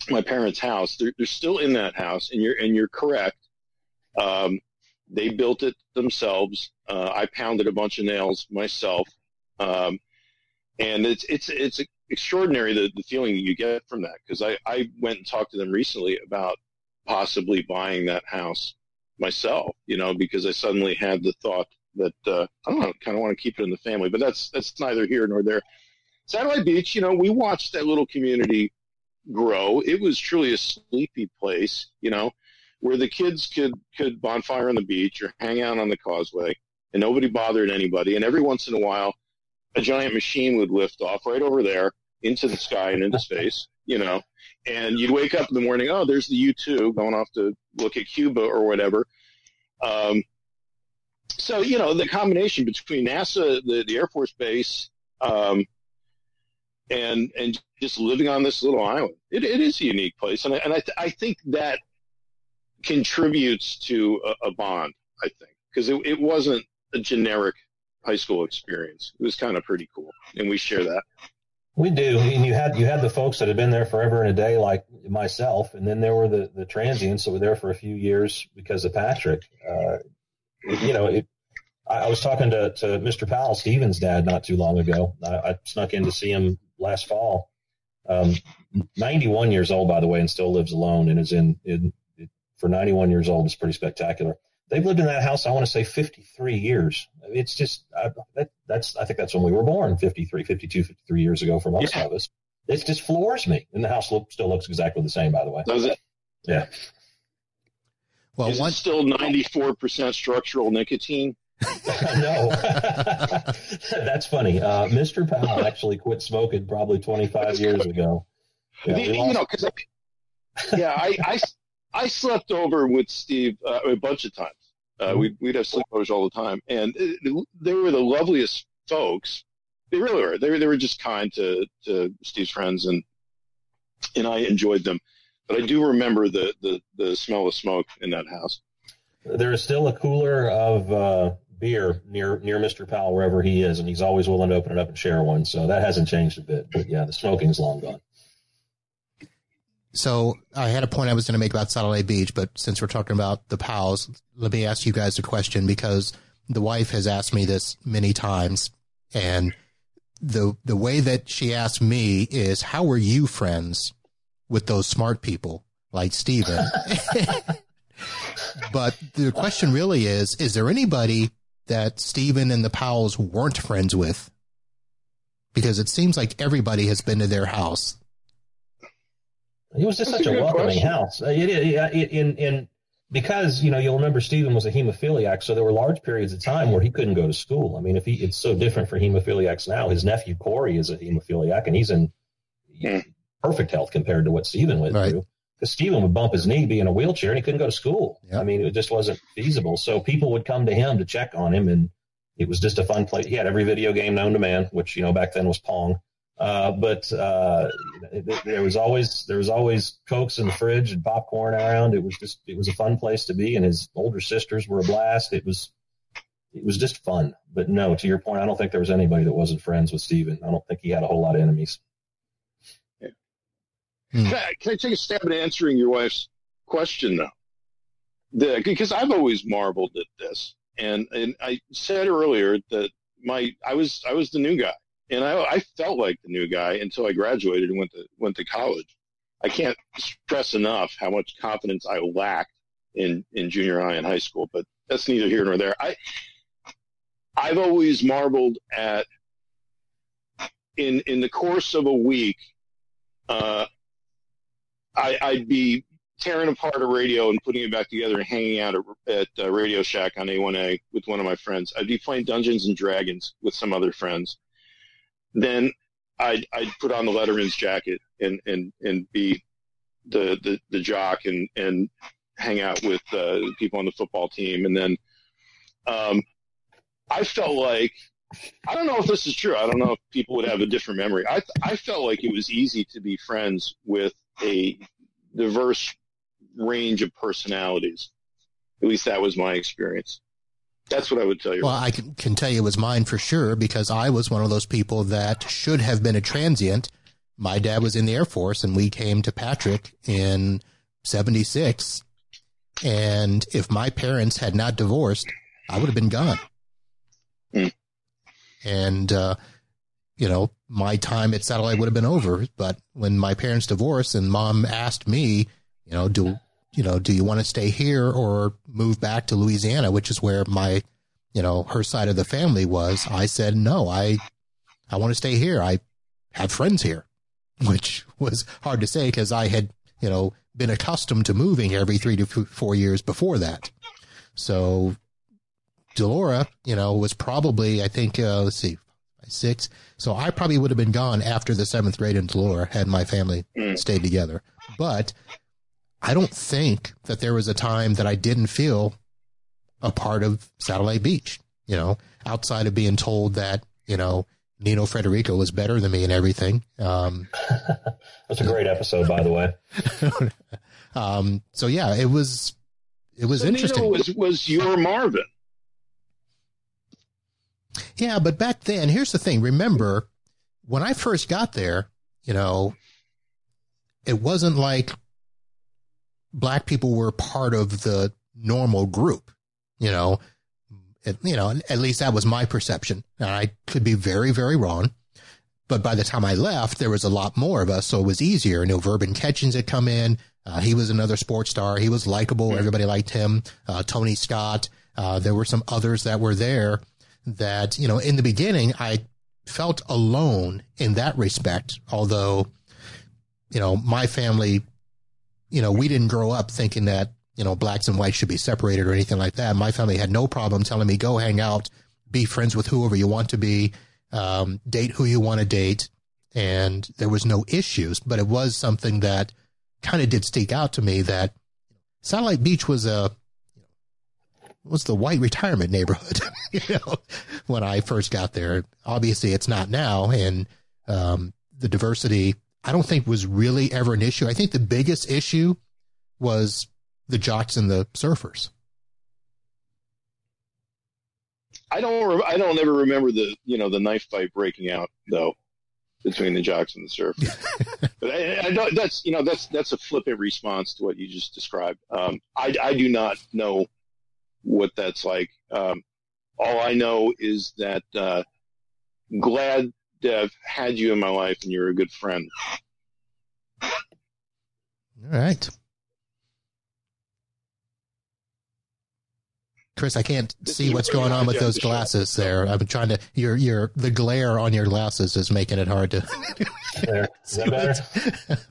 my parents' house. They're, they're still in that house, and you're and you're correct. Um, they built it themselves. Uh, I pounded a bunch of nails myself, um, and it's it's it's extraordinary the, the feeling that you get from that. Because I I went and talked to them recently about possibly buying that house myself. You know, because I suddenly had the thought that uh, I don't kind of want to keep it in the family. But that's that's neither here nor there. Satellite Beach, you know, we watched that little community grow. It was truly a sleepy place, you know, where the kids could could bonfire on the beach or hang out on the causeway, and nobody bothered anybody. And every once in a while, a giant machine would lift off right over there into the sky and into space, you know. And you'd wake up in the morning, oh, there's the U two going off to look at Cuba or whatever. Um, so you know the combination between NASA, the, the Air Force Base, um, and and just living on this little island, it, it is a unique place, and I, and I, th- I think that contributes to a, a bond. I think because it, it wasn't a generic high school experience. It was kind of pretty cool, and we share that. We do, and you had you had the folks that had been there forever and a day, like myself, and then there were the the transients that were there for a few years because of Patrick. Uh, you know, it, I, I, was talking to, to Mr. Powell, Steven's dad, not too long ago. I, I snuck in to see him last fall. Um, 91 years old, by the way, and still lives alone and is in, in for 91 years old is pretty spectacular. They've lived in that house, I want to say 53 years. It's just, I, that, that's, I think that's when we were born 53, 52, 53 years ago for most yeah. of us. It just floors me. And the house look, still looks exactly the same, by the way. Does it? Yeah. Well, is one, it still 94% structural nicotine? no, that's funny. Uh, Mr. Powell actually quit smoking probably 25 years ago. Yeah, the, you know, because yeah, I, I, I slept over with Steve uh, a bunch of times. Uh, mm-hmm. we'd, we'd have sleepovers all the time, and it, they were the loveliest folks. They really were. They were, they were just kind to, to Steve's friends, and and I enjoyed them. But I do remember the, the, the smell of smoke in that house. There is still a cooler of uh, beer near near Mr. Powell wherever he is, and he's always willing to open it up and share one. So that hasn't changed a bit. But yeah, the smoking's long gone. So I had a point I was going to make about Satellite Beach, but since we're talking about the Powells, let me ask you guys a question because the wife has asked me this many times, and the the way that she asked me is, "How were you friends with those smart people like Steven?" but the question really is: Is there anybody that Stephen and the Powells weren't friends with? Because it seems like everybody has been to their house. It was just That's such a, a welcoming question. house. Uh, it, it, in, in, because, you know, you'll remember Stephen was a hemophiliac, so there were large periods of time where he couldn't go to school. I mean, if he, it's so different for hemophiliacs now. His nephew Corey is a hemophiliac, and he's in mm. perfect health compared to what Stephen went right. through because Steven would bump his knee, be in a wheelchair, and he couldn't go to school. Yep. I mean, it just wasn't feasible. So people would come to him to check on him, and it was just a fun place. He had every video game known to man, which you know back then was Pong. Uh, but uh, there was always there was always cokes in the fridge and popcorn around. It was just it was a fun place to be, and his older sisters were a blast. It was it was just fun. But no, to your point, I don't think there was anybody that wasn't friends with Steven. I don't think he had a whole lot of enemies. Hmm. Can, I, can I take a stab at answering your wife's question though? The, because I've always marveled at this, and and I said earlier that my I was I was the new guy, and I I felt like the new guy until I graduated and went to went to college. I can't stress enough how much confidence I lacked in in junior high and high school, but that's neither here nor there. I I've always marveled at in in the course of a week. Uh, I, would be tearing apart a radio and putting it back together and hanging out at, at uh, Radio Shack on A1A with one of my friends. I'd be playing Dungeons and Dragons with some other friends. Then I'd, I'd put on the Letterman's jacket and, and, and be the, the, the jock and, and hang out with uh, people on the football team. And then um, I felt like I don't know if this is true. I don't know if people would have a different memory. I I felt like it was easy to be friends with a diverse range of personalities. At least that was my experience. That's what I would tell you. Well, I can, can tell you it was mine for sure because I was one of those people that should have been a transient. My dad was in the Air Force and we came to Patrick in 76. And if my parents had not divorced, I would have been gone. Mm. And, uh, you know, my time at satellite would have been over. But when my parents divorced and mom asked me, you know, do, you know, do you want to stay here or move back to Louisiana, which is where my, you know, her side of the family was, I said, no, I, I want to stay here. I have friends here, which was hard to say because I had, you know, been accustomed to moving every three to four years before that. So DeLaura, you know, was probably, I think, uh, let's see, six. So I probably would have been gone after the seventh grade in DeLaura had my family Mm. stayed together. But I don't think that there was a time that I didn't feel a part of Satellite Beach, you know, outside of being told that, you know, Nino Frederico was better than me and everything. Um, That's a great episode, by the way. um, so yeah, it was, it was So interesting. Nino was was your Marvin. Yeah, but back then, here's the thing. Remember, when I first got there, you know, it wasn't like black people were part of the normal group, you know. It, you know, at least that was my perception. And I could be very, very wrong. But by the time I left, there was a lot more of us, so it was easier. You know, Verban Ketchins had come in. Uh, he was another sports star. He was likable. Everybody liked him. Uh, Tony Scott. Uh, there were some others that were there that, you know, in the beginning, I felt alone in that respect. Although, you know, my family, you know, we didn't grow up thinking that, you know, blacks and whites should be separated or anything like that. My family had no problem telling me, go hang out, be friends with whoever you want to be, um, date who you want to date. And there was no issues, but it was something that kind of did stick out to me that Satellite Beach was a, was the white retirement neighborhood, you know, when I first got there. Obviously it's not now. And, um, the diversity, I don't think was really ever an issue. I think the biggest issue was the jocks and the surfers. I don't. Re- I don't ever remember the you know the knife fight breaking out though between the jocks and the surfers. but I, I don't, that's you know that's that's a flippant response to what you just described. Um, I I do not know what that's like. Um, all I know is that uh, glad to have had you in my life and you're a good friend. All right. Chris, I can't see what's going on with those glasses there. I'm trying to, your, your, the glare on your glasses is making it hard to. There. Is that better?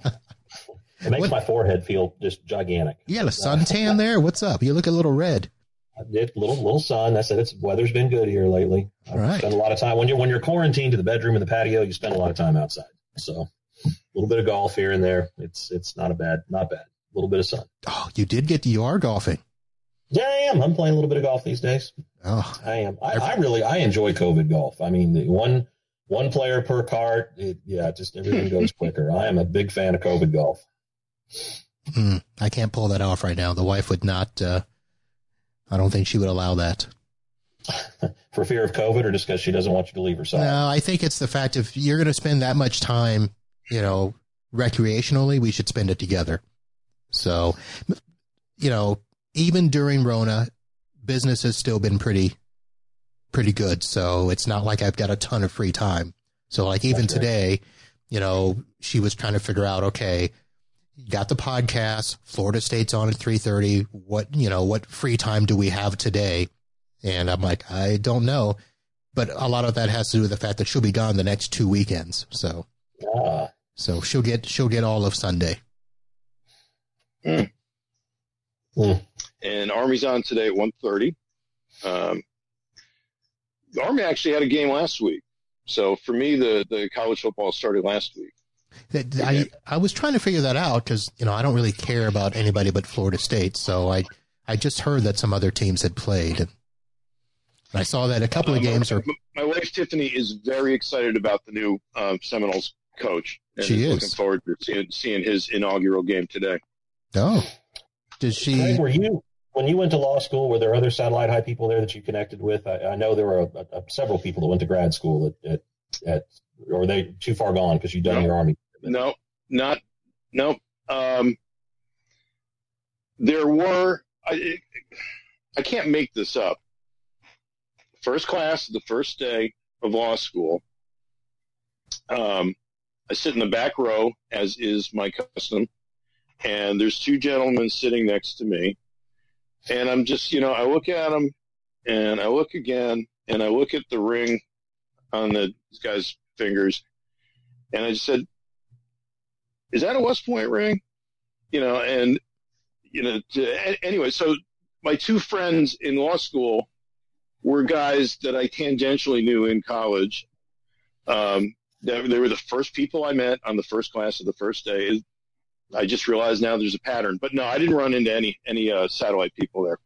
It makes What- my forehead feel just gigantic. You got a suntan there? What's up? You look a little red. I did little little sun. I said it's weather's been good here lately. I right. spend a lot of time when you're when you're quarantined to the bedroom and the patio. You spend a lot of time outside. So a little bit of golf here and there. It's it's not a bad not bad. A little bit of sun. Oh, you did get, you are golfing. Yeah, I am. I'm playing a little bit of golf these days. Oh, I am. I, I really I enjoy COVID golf. I mean, the one one player per cart. It, yeah, just everything goes quicker. I am a big fan of COVID golf. hmm, I can't pull that off right now. The wife would not, uh, I don't think she would allow that. For fear of COVID, or just because she doesn't want you to leave her side. No, I think it's the fact if you're going to spend that much time, you know, recreationally, we should spend it together. So, you know, even during Rona, business has still been pretty, pretty good. So it's not like I've got a ton of free time. So like even right. today, you know, she was trying to figure out, okay, got the podcast, Florida State's on at 3.30. What, you know, what free time do we have today? And I'm like, I don't know but a lot of that has to do with the fact that she'll be gone the next two weekends. So, Ah, so she'll get she'll get all of Sunday. mm. And Army's on today at 1.30. Um, the Army actually had a game last week. So for me, the, the college football started last week. That- I I was trying to figure that out because you know I don't really care about anybody but Florida State. So I I just heard that some other teams had played. I saw that a couple of Um, games are. My wife Tiffany is very excited about the new uh, Seminoles coach. And She is. looking forward to seeing, seeing his inaugural game today. Oh, does she? Craig, were you when you went to law school? Were there other satellite high people there that you connected with? I, I know there were a, a, several people that went to grad school at at, at or were they too far gone because you'd done No. your army? No, not no. Um, there were. I, I can't make this up. First class, the first day of law school. Um, I sit in the back row, as is my custom, and there's two gentlemen sitting next to me, and I'm just, you know, I look at them, and I look again, and I look at the ring on the guy's fingers, and I just said, is that a West Point ring? You know, and you know, to, anyway, so my two friends in law school were guys that I tangentially knew in college. Um, they, they were the first people I met on the first class of the first day. I just realized now there's a pattern, but no, I didn't run into any any uh, satellite people there.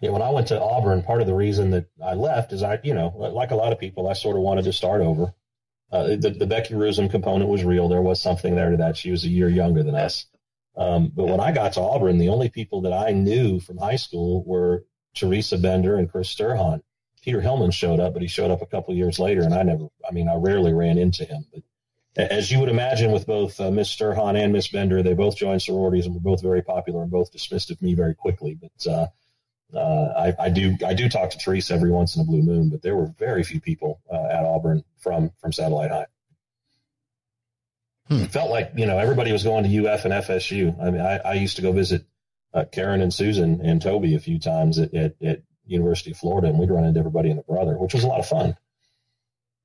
Yeah, when I went to Auburn, part of the reason that I left is I, you know, like a lot of people, I sort of wanted to start over. Uh, the, the Becky Rusum component was real. There was something there to that. She was a year younger than us. Um, but when I got to Auburn, the only people that I knew from high school were Teresa Bender and Chris Sturhan. Peter Hillman showed up, but he showed up a couple years later, and I never, I mean, I rarely ran into him. But as you would imagine, with both uh, Miss Sturhan and Miss Bender, they both joined sororities and were both very popular and both dismissed of me very quickly. But uh, uh, I, I do I do talk to Teresa every once in a blue moon, but there were very few people uh, at Auburn from from Satellite High. Hmm. It felt like you know everybody was going to UF and FSU. I mean, I, I used to go visit uh, Karen and Susan and Toby a few times at, at, at University of Florida, and we'd run into everybody and the brother, which was a lot of fun.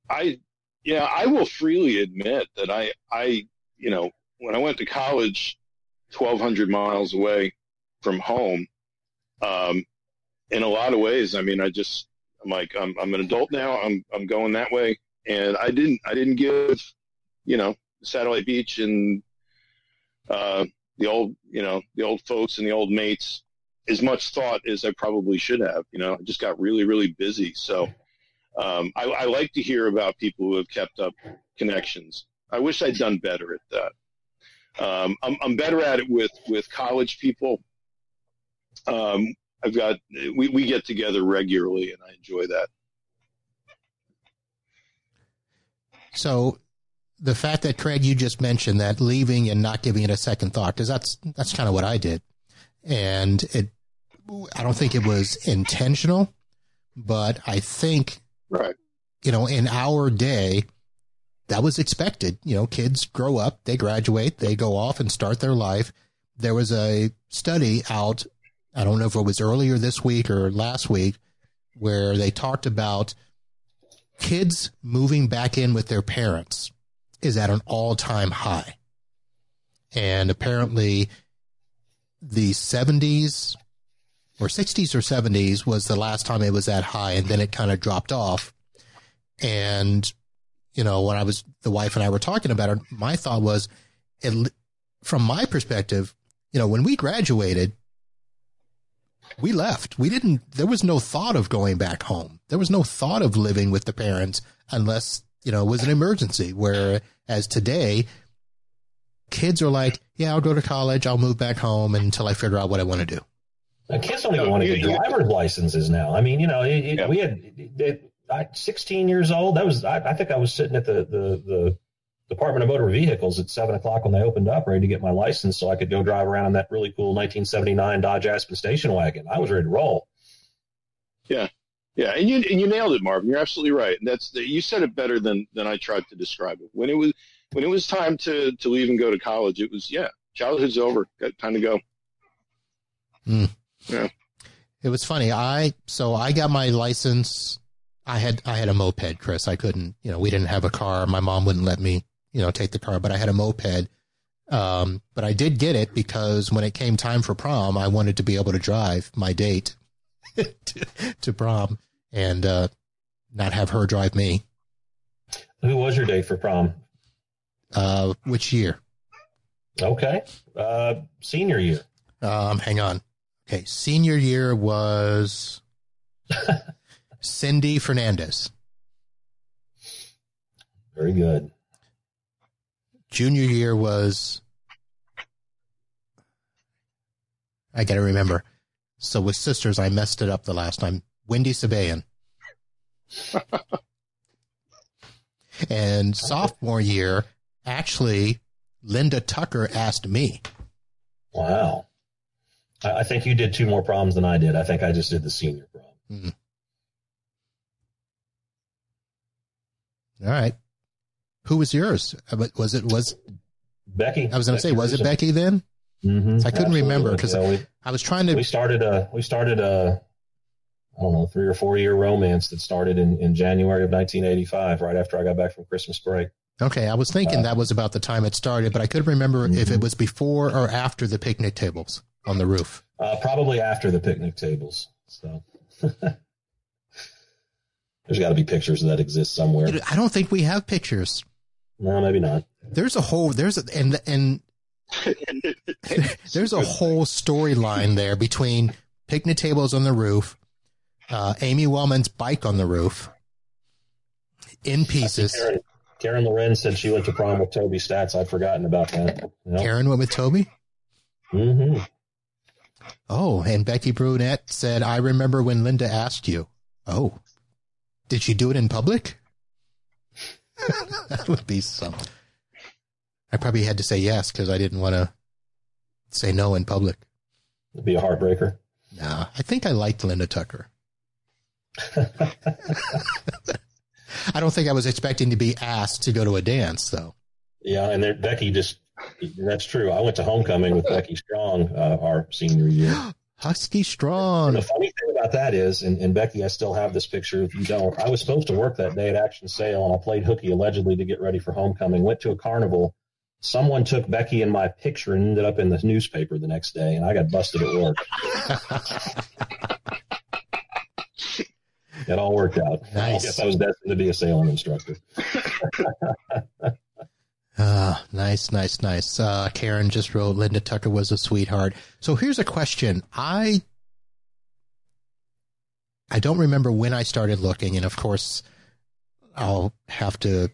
I, yeah, I will freely admit that I, I, you know, when I went to college, twelve hundred miles away from home, um, in a lot of ways, I mean, I just, I'm like, I'm, I'm an adult now. I'm, I'm going that way, and I didn't, I didn't give, you know, Satellite Beach and uh, the old, you know, the old folks and the old mates as much thought as I probably should have. You know, I just got really, really busy. So um, I, I like to hear about people who have kept up connections. I wish I'd done better at that. Um, I'm, I'm better at it with, with college people. Um, I've got we, we get together regularly, and I enjoy that. So the fact that Craig, you just mentioned that leaving and not giving it a second thought, because that's that's kind of what I did, and it. I don't think it was intentional, but I think Right. you know in our day that was expected. You know, kids grow up, they graduate, they go off and start their life. There was a study out. I don't know if it was earlier this week or last week, where they talked about kids moving back in with their parents is at an all time high. And apparently the 70s or 60s or 70s was the last time it was that high. And then it kind of dropped off. And, you know, when I was, the wife and I were talking about it, my thought was, it, from my perspective, you know, when we graduated, we left. We didn't, there was no thought of going back home. There was no thought of living with the parents unless, you know, it was an emergency. Whereas today, kids are like, yeah, I'll go to college. I'll move back home until I figure out what I want to do. And kids don't even No, want to you- get you- driver's licenses now. I mean, you know, it, it, Yeah. we had it, I, 16 years old. That was, I, I think I was sitting at the, the, the Department of Motor Vehicles at seven o'clock when they opened up, ready to get my license so I could go drive around in that really cool 1979 Dodge Aspen station wagon. I was ready to roll. Yeah, yeah, and you and you nailed it, Marvin. You're absolutely right. And that's the, you said it better than than I tried to describe it. When it was when it was time to to leave and go to college, it was yeah, childhood's over. Got time to go. Hmm. Yeah. It was funny. I so I got my license. I had I had a moped, Chris. I couldn't, you know, we didn't have a car. My mom wouldn't let me, you know, take the car, but I had a moped. Um, but I did get it because when it came time for prom, I wanted to be able to drive my date to, to prom and uh, not have her drive me. Who was your date for prom? Uh, which year? Okay. Uh, senior year. Um, hang on. Okay, senior year was Cindy Fernandez. Very good. Junior year was. I got to remember. So with sisters, I messed it up the last time. Wendy Sabayan. and sophomore year, actually, Linda Tucker asked me. Wow. I, think you did two more problems than I did. I think I just did the senior prom. Mm. All right. Who was yours? Uh, Was it was Becky. I was going to say was it Becky then? Mhm, I couldn't remember because Yeah, I was trying to. we started a we started a I don't know three or four year romance that started in, in January of 1985, right after I got back from Christmas break. Okay, I was thinking that was about the time it started, but I couldn't remember if Mhm. it was before or after the picnic tables on the roof. Uh, probably after the picnic tables. So there's got to be pictures that exist somewhere. I don't think we have pictures. No, maybe not. There's a whole there's a, and and there's a whole storyline there between picnic tables on the roof, uh, Amy Wellman's bike on the roof, in pieces. Karen, Karen Lorenz said she went to prom with Toby Stats. I'd forgotten about that. Karen went with Toby. Mm-hmm. Oh, and Becky Brunette said, "I remember when Linda asked you." Oh, did she do it in public? That would be some. I probably had to say yes because I didn't want to say no in public. It'd be a heartbreaker. Nah, I think I liked Linda Tucker. I don't think I was expecting to be asked to go to a dance, though. Yeah, and there, Becky just, that's true. I went to homecoming with Becky Strong uh, our senior year. Husky strong. The funny thing about that is, and, and Becky, I still have this picture. If you don't, I was supposed to work that day at Action Sale, and I played hooky allegedly to get ready for homecoming. Went to a carnival. Someone took Becky and my picture and ended up in the newspaper the next day, and I got busted at work. It all worked out. I Nice. guess I was destined to be a sailing instructor. Ah, nice, nice, nice. Uh, Karen just wrote Linda Tucker was a sweetheart. So here's a question. I I don't remember when I started looking, and of course, I'll have to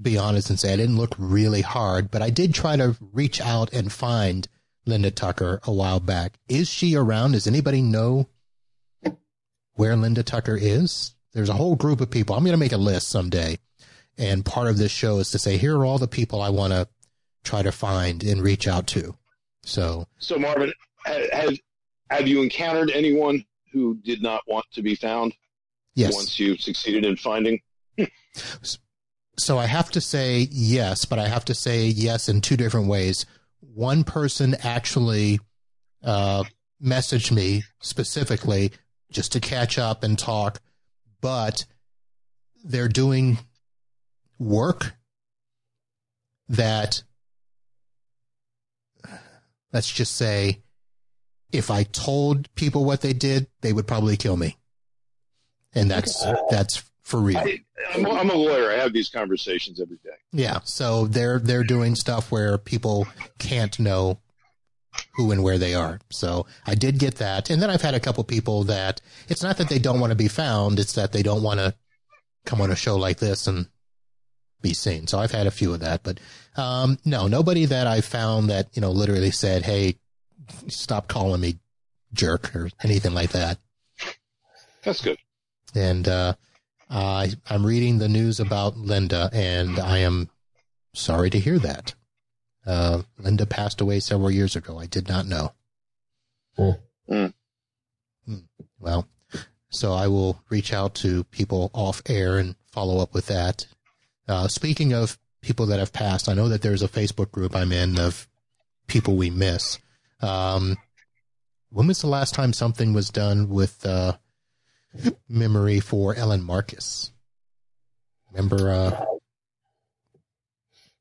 be honest and say I didn't look really hard, but I did try to reach out and find Linda Tucker a while back. Is she around? Does anybody know where Linda Tucker is? There's a whole group of people. I'm going to make a list someday. And part of this show is to say, here are all the people I want to try to find and reach out to. So, So Marvin, ha- have have you encountered anyone who did not want to be found yes. once you succeeded in finding? So I have to say yes, but I have to say yes in two different ways. One person actually uh, messaged me specifically just to catch up and talk, but they're doing work that, let's just say, if I told people what they did, they would probably kill me. And that's, that's for real. I, I'm, I'm a lawyer. I have these conversations every day. Yeah, so they're they're doing stuff where people can't know who and where they are. So I did get that, and then I've had a couple people that it's not that they don't want to be found; it's that they don't want to come on a show like this and be seen. So I've had a few of that, but um, no, nobody that I found that you know literally said, "Hey, stop calling me jerk" or anything like that. That's good. And uh, I I'm reading the news about Linda, and I am sorry to hear that. Uh, Linda passed away several years ago. I did not know. Hmm. Well, so I will reach out to people off air and follow up with that. Uh, speaking of people that have passed, I know that there's a Facebook group I'm in of people we miss. Um, when was the last time something was done with uh, memory for Ellen Marcus? Remember? Uh,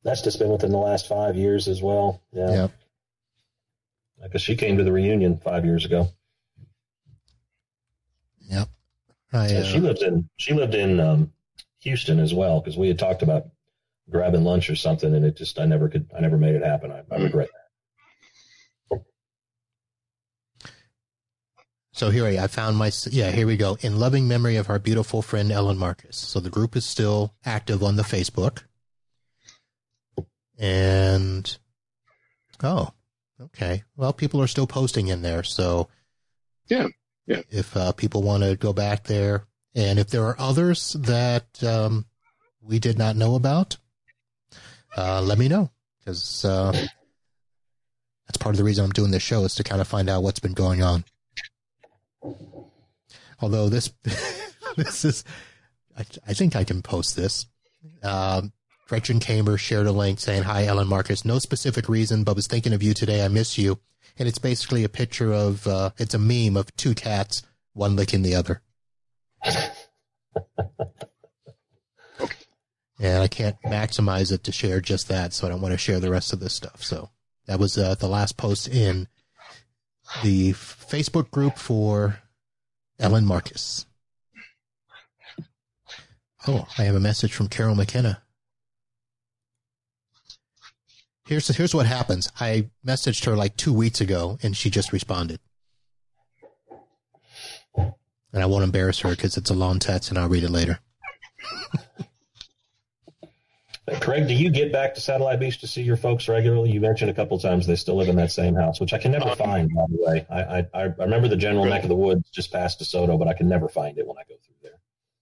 That's just been within the last five years as well. Yeah. yeah. Because she came to the reunion five years ago. Yep. I, Yeah, uh, she lived in she lived in um, Houston as well because we had talked about grabbing lunch or something, and it just I never could I never made it happen. I, I regret So here I found my yeah. Here we go. In loving memory of our beautiful friend Ellen Marcus. So the group is still active on the Facebook. And oh, okay. Well, people are still posting in there. So yeah, yeah. If uh, people want to go back there, and if there are others that um, we did not know about, uh, let me know because uh, that's part of the reason I'm doing this show is to kind of find out what's been going on. Although this, this is, I, I, think I can post this. Um, Gretchen Kamer shared a link saying, "Hi, Ellen Marcus. No specific reason, but was thinking of you today. I miss you." And it's basically a picture of, uh, it's a meme of two cats, one licking the other. and I can't maximize it to share just that, so I don't want to share the rest of this stuff. So that was uh, the last post in the Facebook group for Ellen Marcus. Oh, I have a message from Carol McKenna. Here's here's what happens. I messaged her like two weeks ago, and she just responded. And I won't embarrass her because it's a long text, and I'll read it later. Craig, do you get back to Satellite Beach to see your folks regularly? You mentioned a couple times they still live in that same house, which I can never find. By the way, I, I, I remember the general neck of the woods just past DeSoto, but I can never find it when I go through there.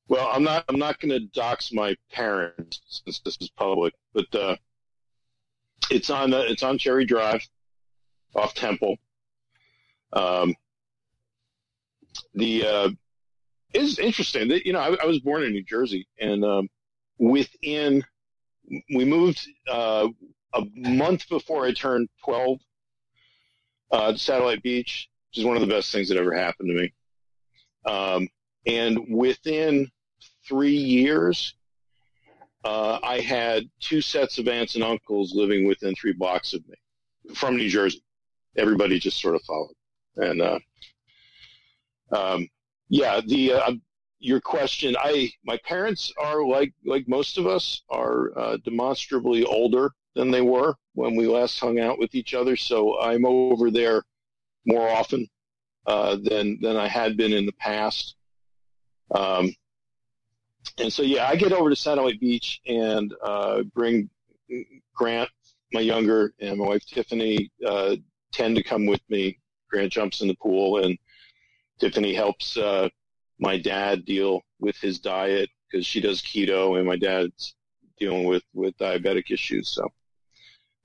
Well, I'm not I'm not going to dox my parents since this is public, but uh, it's on uh, it's on Cherry Drive, off Temple. Um, the uh, is interesting that you know I, I, was born in New Jersey, and um, within we moved uh, a month before I turned 12 uh, to Satellite Beach, which is one of the best things that ever happened to me. Um, and within three years, uh, I had two sets of aunts and uncles living within three blocks of me from New Jersey. Everybody just sort of followed. And, uh, um, yeah, the, uh, your question, I my parents are like like most of us are uh, demonstrably older than they were when we last hung out with each other. So I'm over there more often uh, than than I had been in the past. Um, and so yeah, I get over to Satellite Beach and uh, bring Grant, my younger, and my wife Tiffany uh, tend to come with me. Grant jumps in the pool and Tiffany helps uh, my dad deal with his diet because she does keto and my dad's dealing with, with diabetic issues. So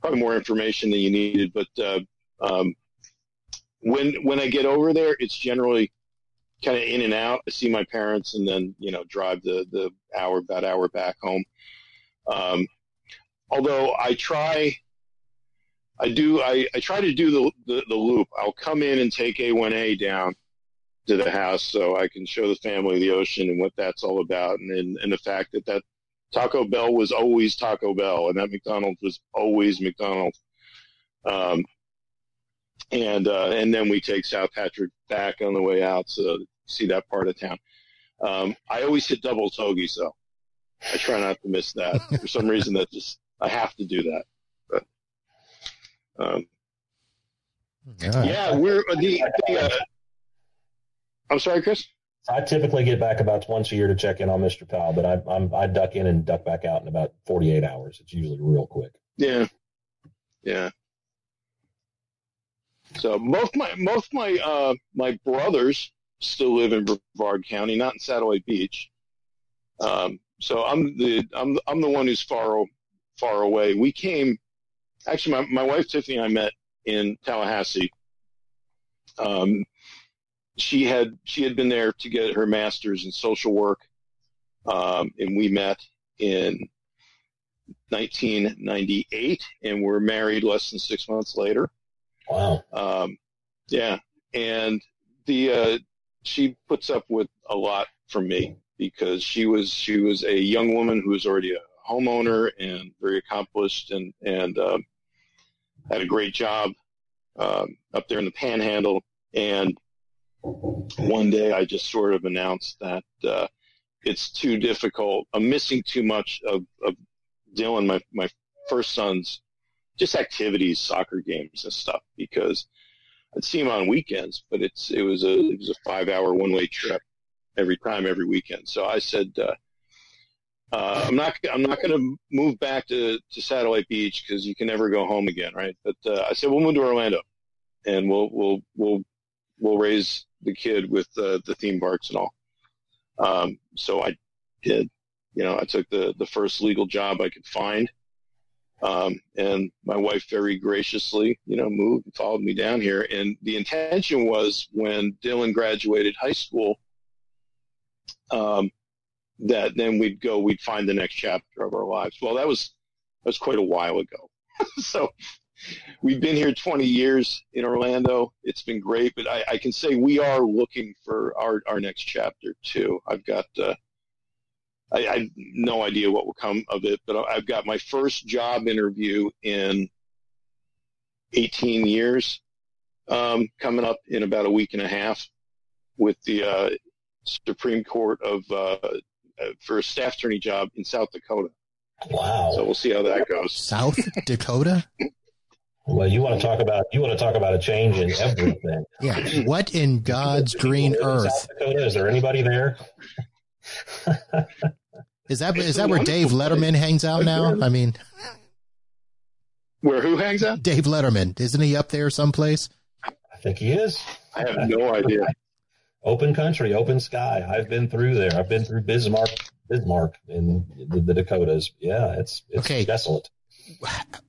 probably more information than you needed, but, uh, um, when, when I get over there, it's generally kind of in and out. I see my parents and then, you know, drive the, the hour, about hour back home. Um, although I try, I do, I, I try to do the, the, the loop. I'll come in and take A1A down to the house so I can show the family the ocean and what that's all about, and and, and the fact that that Taco Bell was always Taco Bell, and that McDonald's was always McDonald's. Um, and uh, and then we take South Patrick back on the way out, so see that part of town. Um, I always hit double togies though. I try not to miss that. For some reason, that just I have to do that. But um, yeah. yeah, we're the, the uh, I'm sorry, Chris. I typically get back about once a year to check in on Mr. Powell, but I, I'm I duck in and duck back out in about 48 hours. It's usually real quick. Yeah, yeah. So both my both my uh, my brothers still live in Brevard County, not in Satellite Beach. Um, so I'm the I'm I'm the one who's far far away. We came actually my my wife Tiffany and I met in Tallahassee. Um, she had she had been there to get her master's in social work, um, and we met in 1998, and we're married less than six months later. Wow. Um, yeah, and the uh, she puts up with a lot from me because she was she was a young woman who was already a homeowner and very accomplished and and um, had a great job um, up there in the Panhandle and one day I just sort of announced that uh, it's too difficult. I'm missing too much of, of Dylan, my, my first son's just activities, soccer games and stuff, because I'd see him on weekends, but it's it was a it was a five hour one way trip every time every weekend. So I said. Uh, uh, I'm not. I'm not going to move back to, to Satellite Beach because you can never go home again, right? But uh, I said we'll move to Orlando, and we'll we'll we'll we'll raise the kid with uh, the theme parks and all. Um, so I did. You know, I took the the first legal job I could find, um, and my wife very graciously, you know, moved and followed me down here. And the intention was when Dylan graduated high school. Um, that then we'd go, we'd find the next chapter of our lives. Well, that was that was quite a while ago. so we've been here 20 years in Orlando. It's been great, but I, I, can say we are looking for our, our next chapter too. I've got, uh, I, I have no idea what will come of it, but I've got my first job interview in 18 years um, coming up in about a week and a half with the uh, Supreme Court of uh, uh, for a staff attorney job in South Dakota. Wow. So we'll see how that goes. South Dakota? Well, you want to talk about you want to talk about a change in everything. Yeah. What in God's green earth? South Dakota? Is there anybody there? is that is that where Dave Letterman hangs out now? I mean, where who hangs out? Dave Letterman, isn't he up there someplace? I think he is. I have no idea open country, open sky. I've been through there. I've been through Bismarck, Bismarck in the, the Dakotas. Yeah, it's it's okay. desolate.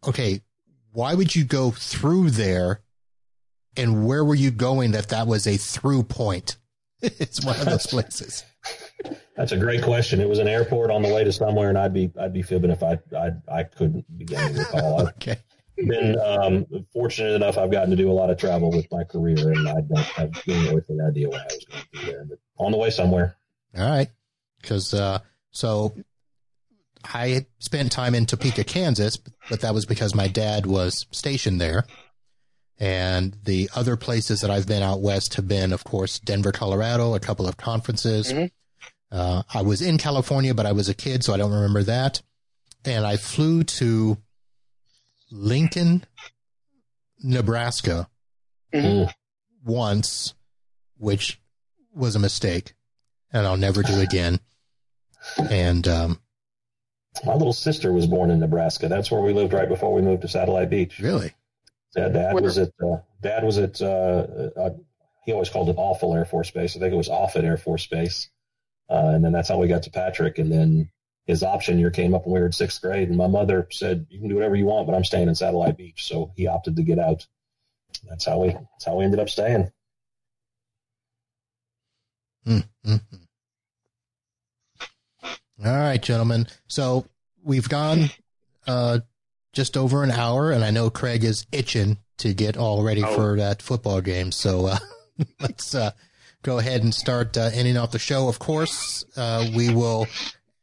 Okay, why would you go through there? And where were you going that that was a through point? it's one of those places. That's a great question. It was an airport on the way to somewhere, and I'd be I'd be fibbing if I I, I couldn't begin to recall. okay been um, fortunate enough. I've gotten to do a lot of travel with my career, and I don't have any earthly idea what I was going to there. But on the way somewhere. All right, because uh, so I spent time in Topeka, Kansas, but that was because my dad was stationed there. And the other places that I've been out west have been, of course, Denver, Colorado, a couple of conferences. Mm-hmm. Uh, I was in California, but I was a kid, so I don't remember that. And I flew to Lincoln, Nebraska mm-hmm. once, which was a mistake, and I'll never do again. And um, my little sister was born in Nebraska. That's where we lived right before we moved to Satellite Beach. Really? Yeah, dad was at uh, dad was at uh, uh, he always called it Awful Air Force Base. I think it was Offutt Air Force Base, uh, and then that's how we got to Patrick. And then his option year came up when we were in sixth grade, and my mother said, "You can do whatever you want, but I'm staying in Satellite Beach." So he opted to get out. That's how we. That's how we ended up staying. Mm-hmm. All right, gentlemen. So we've gone uh, just over an hour, and I know Craig is itching to get all ready oh. for that football game. So uh, let's uh, go ahead and start uh, ending off the show. Of course, uh, we will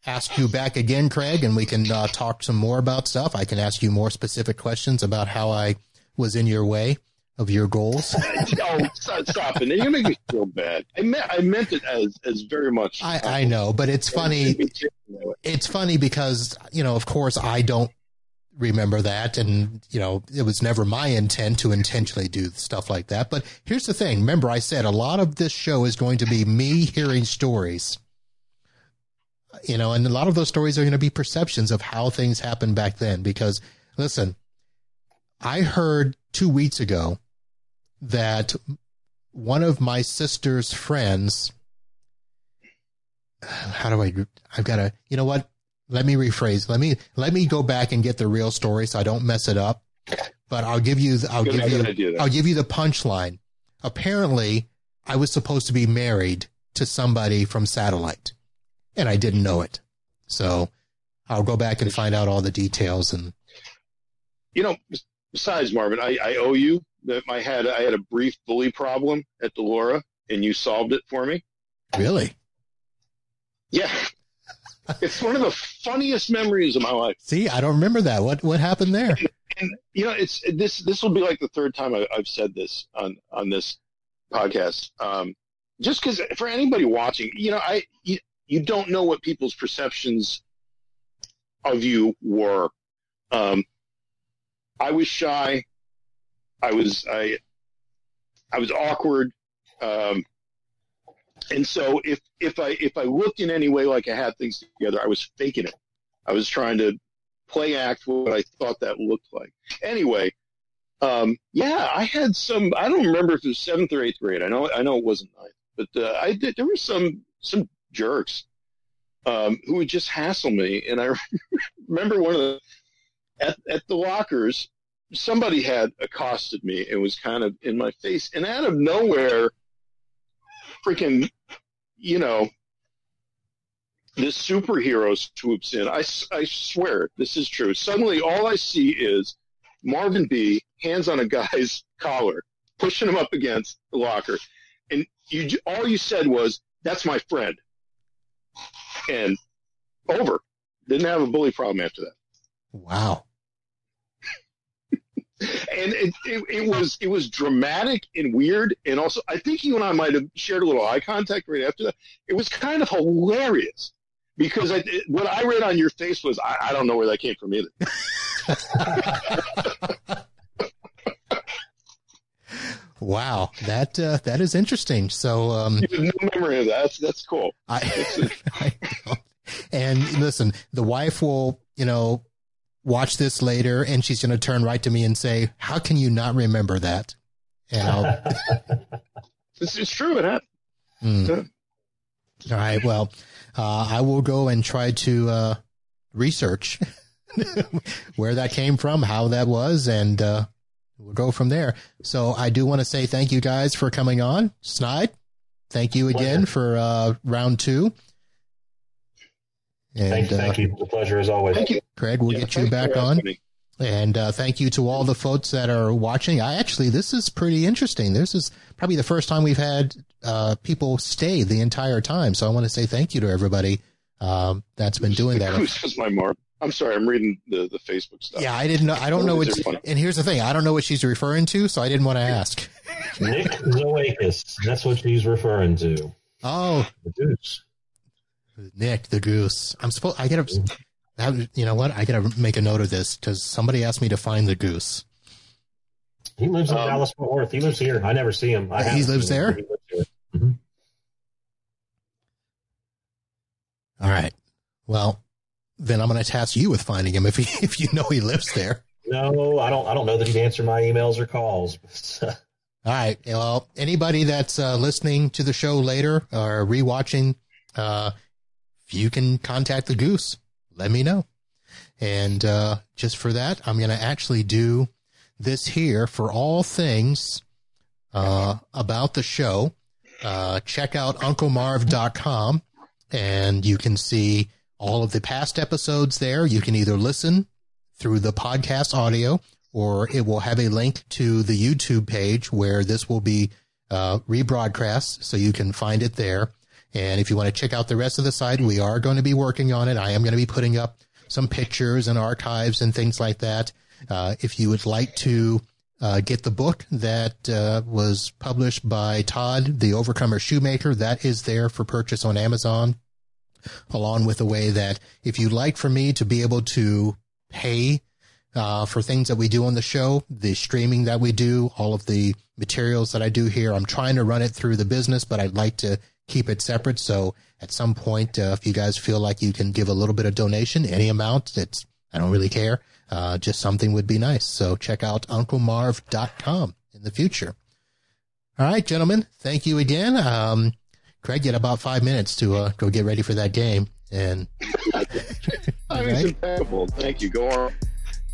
ask you back again, Craig, and we can uh, talk some more about stuff. I can ask you more specific questions about how I was in your way of your goals. oh, stop, it! You make me feel bad. I meant I meant it as as very much. I, I know, but it's funny. It's funny because you know, of course, I don't remember that, and you know, it was never my intent to intentionally do stuff like that. But here's the thing: remember, I said a lot of this show is going to be me hearing stories you know, and a lot of those stories are going to be perceptions of how things happened back then. Because listen, I heard two weeks ago that one of my sister's friends, how do I, I've got to, you know what? Let me rephrase. Let me, let me go back and get the real story so I don't mess it up. But I'll give you, I'll give you, I'll give you the punchline. Apparently I was supposed to be married to somebody from satellite and I didn't know it. So I'll go back and find out all the details. And you know, besides Marvin, I, I owe you that I had I had a brief bully problem at DeLaura, and you solved it for me. Really? Yeah. it's one of the funniest memories of my life. See, I don't remember that. What what happened there? And, and you know, it's this. This will be like the third time I, have said this on on this podcast. Um, just because for anybody watching, you know, I you, you don't know what people's perceptions of you were. Um, I was shy. I was I I was awkward. Um, and so if, if I, if I looked in any way like I had things together, I was faking it. I was trying to play act what I thought that looked like. Anyway, um, yeah, I had some, I don't remember if it was seventh or eighth grade. I know, I know it wasn't ninth, but, uh, I did, there were some, some jerks, um, who would just hassle me. And I remember one of the, at, at the lockers, somebody had accosted me and was kind of in my face and out of nowhere, freaking, you know, this superhero swoops in. I, I swear this is true. Suddenly all I see is Marvin Bee hands on a guy's collar, pushing him up against the locker. And you, all you said was, that's my friend. And over. Didn't have a bully problem after that. Wow and it, it, it, was it was dramatic and weird, and also I think you and I might have shared a little eye contact right after that. It was kind of hilarious because I, what I read on your face was I, I don't know where that came from either. wow, that uh, that is interesting. So um, no memory of that. That's, that's cool. I, I and listen, the wife will you know watch this later and she's going to turn right to me and say, how can you not remember that? And I'll, it's, it's true. It happened. Mm. All right. Well, uh, I will go and try to, uh, research where that came from, how that was, and, uh, we'll go from there. So I do want to say thank you guys for coming on. Snide, thank you again for, uh, round two. And, thank, you, uh, thank you. The pleasure is always. Thank you. Craig, we'll yeah, get you back on. And uh, thank you to all the folks that are watching. I actually, this is pretty interesting. This is probably the first time we've had uh, people stay the entire time. So I want to say thank you to everybody um, that's been doing that. This is my mark. I'm sorry, I'm reading the, the Facebook stuff. Yeah, I didn't know. I don't know what. And here's the thing: I don't know what she's referring to, so I didn't want to ask. Nick Zoakis. That's what she's referring to. Oh, the goose. Nick the goose. I'm supposed. I gotta. You know what? I gotta make a note of this because somebody asked me to find the goose. He lives in um, Dallas Fort Worth. He lives here. I never see him. I he lives there. He lives mm-hmm. All right. Well, then I'm going to task you with finding him if he, if you know he lives there. No, I don't. I don't know that he'd answer my emails or calls. All right. Well, anybody that's uh, listening to the show later or rewatching, uh, if you can contact the goose, let me know. And uh, just for that, I'm going to actually do this here for all things uh, about the show. Uh, check out unclemarv.com and you can see all of the past episodes there. You can either listen through the podcast audio or it will have a link to the YouTube page where this will be uh, rebroadcast. So you can find it there. And if you want to check out the rest of the site, we are going to be working on it. I am going to be putting up some pictures and archives and things like that. Uh, if you would like to uh, get the book that uh, was published by Todd, The Overcomer Shoemaker, that is there for purchase on Amazon, along with a way that if you'd like for me to be able to pay uh, for things that we do on the show, the streaming that we do, all of the materials that I do here, I'm trying to run it through the business, but I'd like to keep it separate. So at some point, uh, if you guys feel like you can give a little bit of donation, any amount, it's, I don't really care. Uh, just something would be nice. So check out unclemarv.com in the future. All right, gentlemen. Thank you again. Um, Craig, you had about five minutes to uh, go get ready for that game. And I mean, right? impeccable. Thank you. Go on.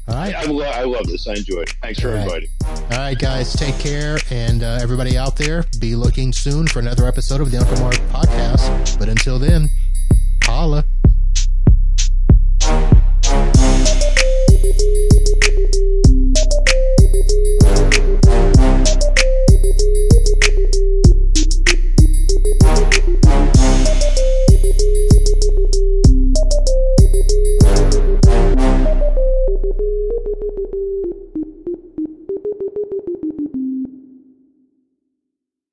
All right. I, lo- I love this. I enjoy it. Thanks for All right. inviting. All right, guys. Take care. And uh, everybody out there, be looking soon for another episode of the Uncle Marv podcast. But until then, holla.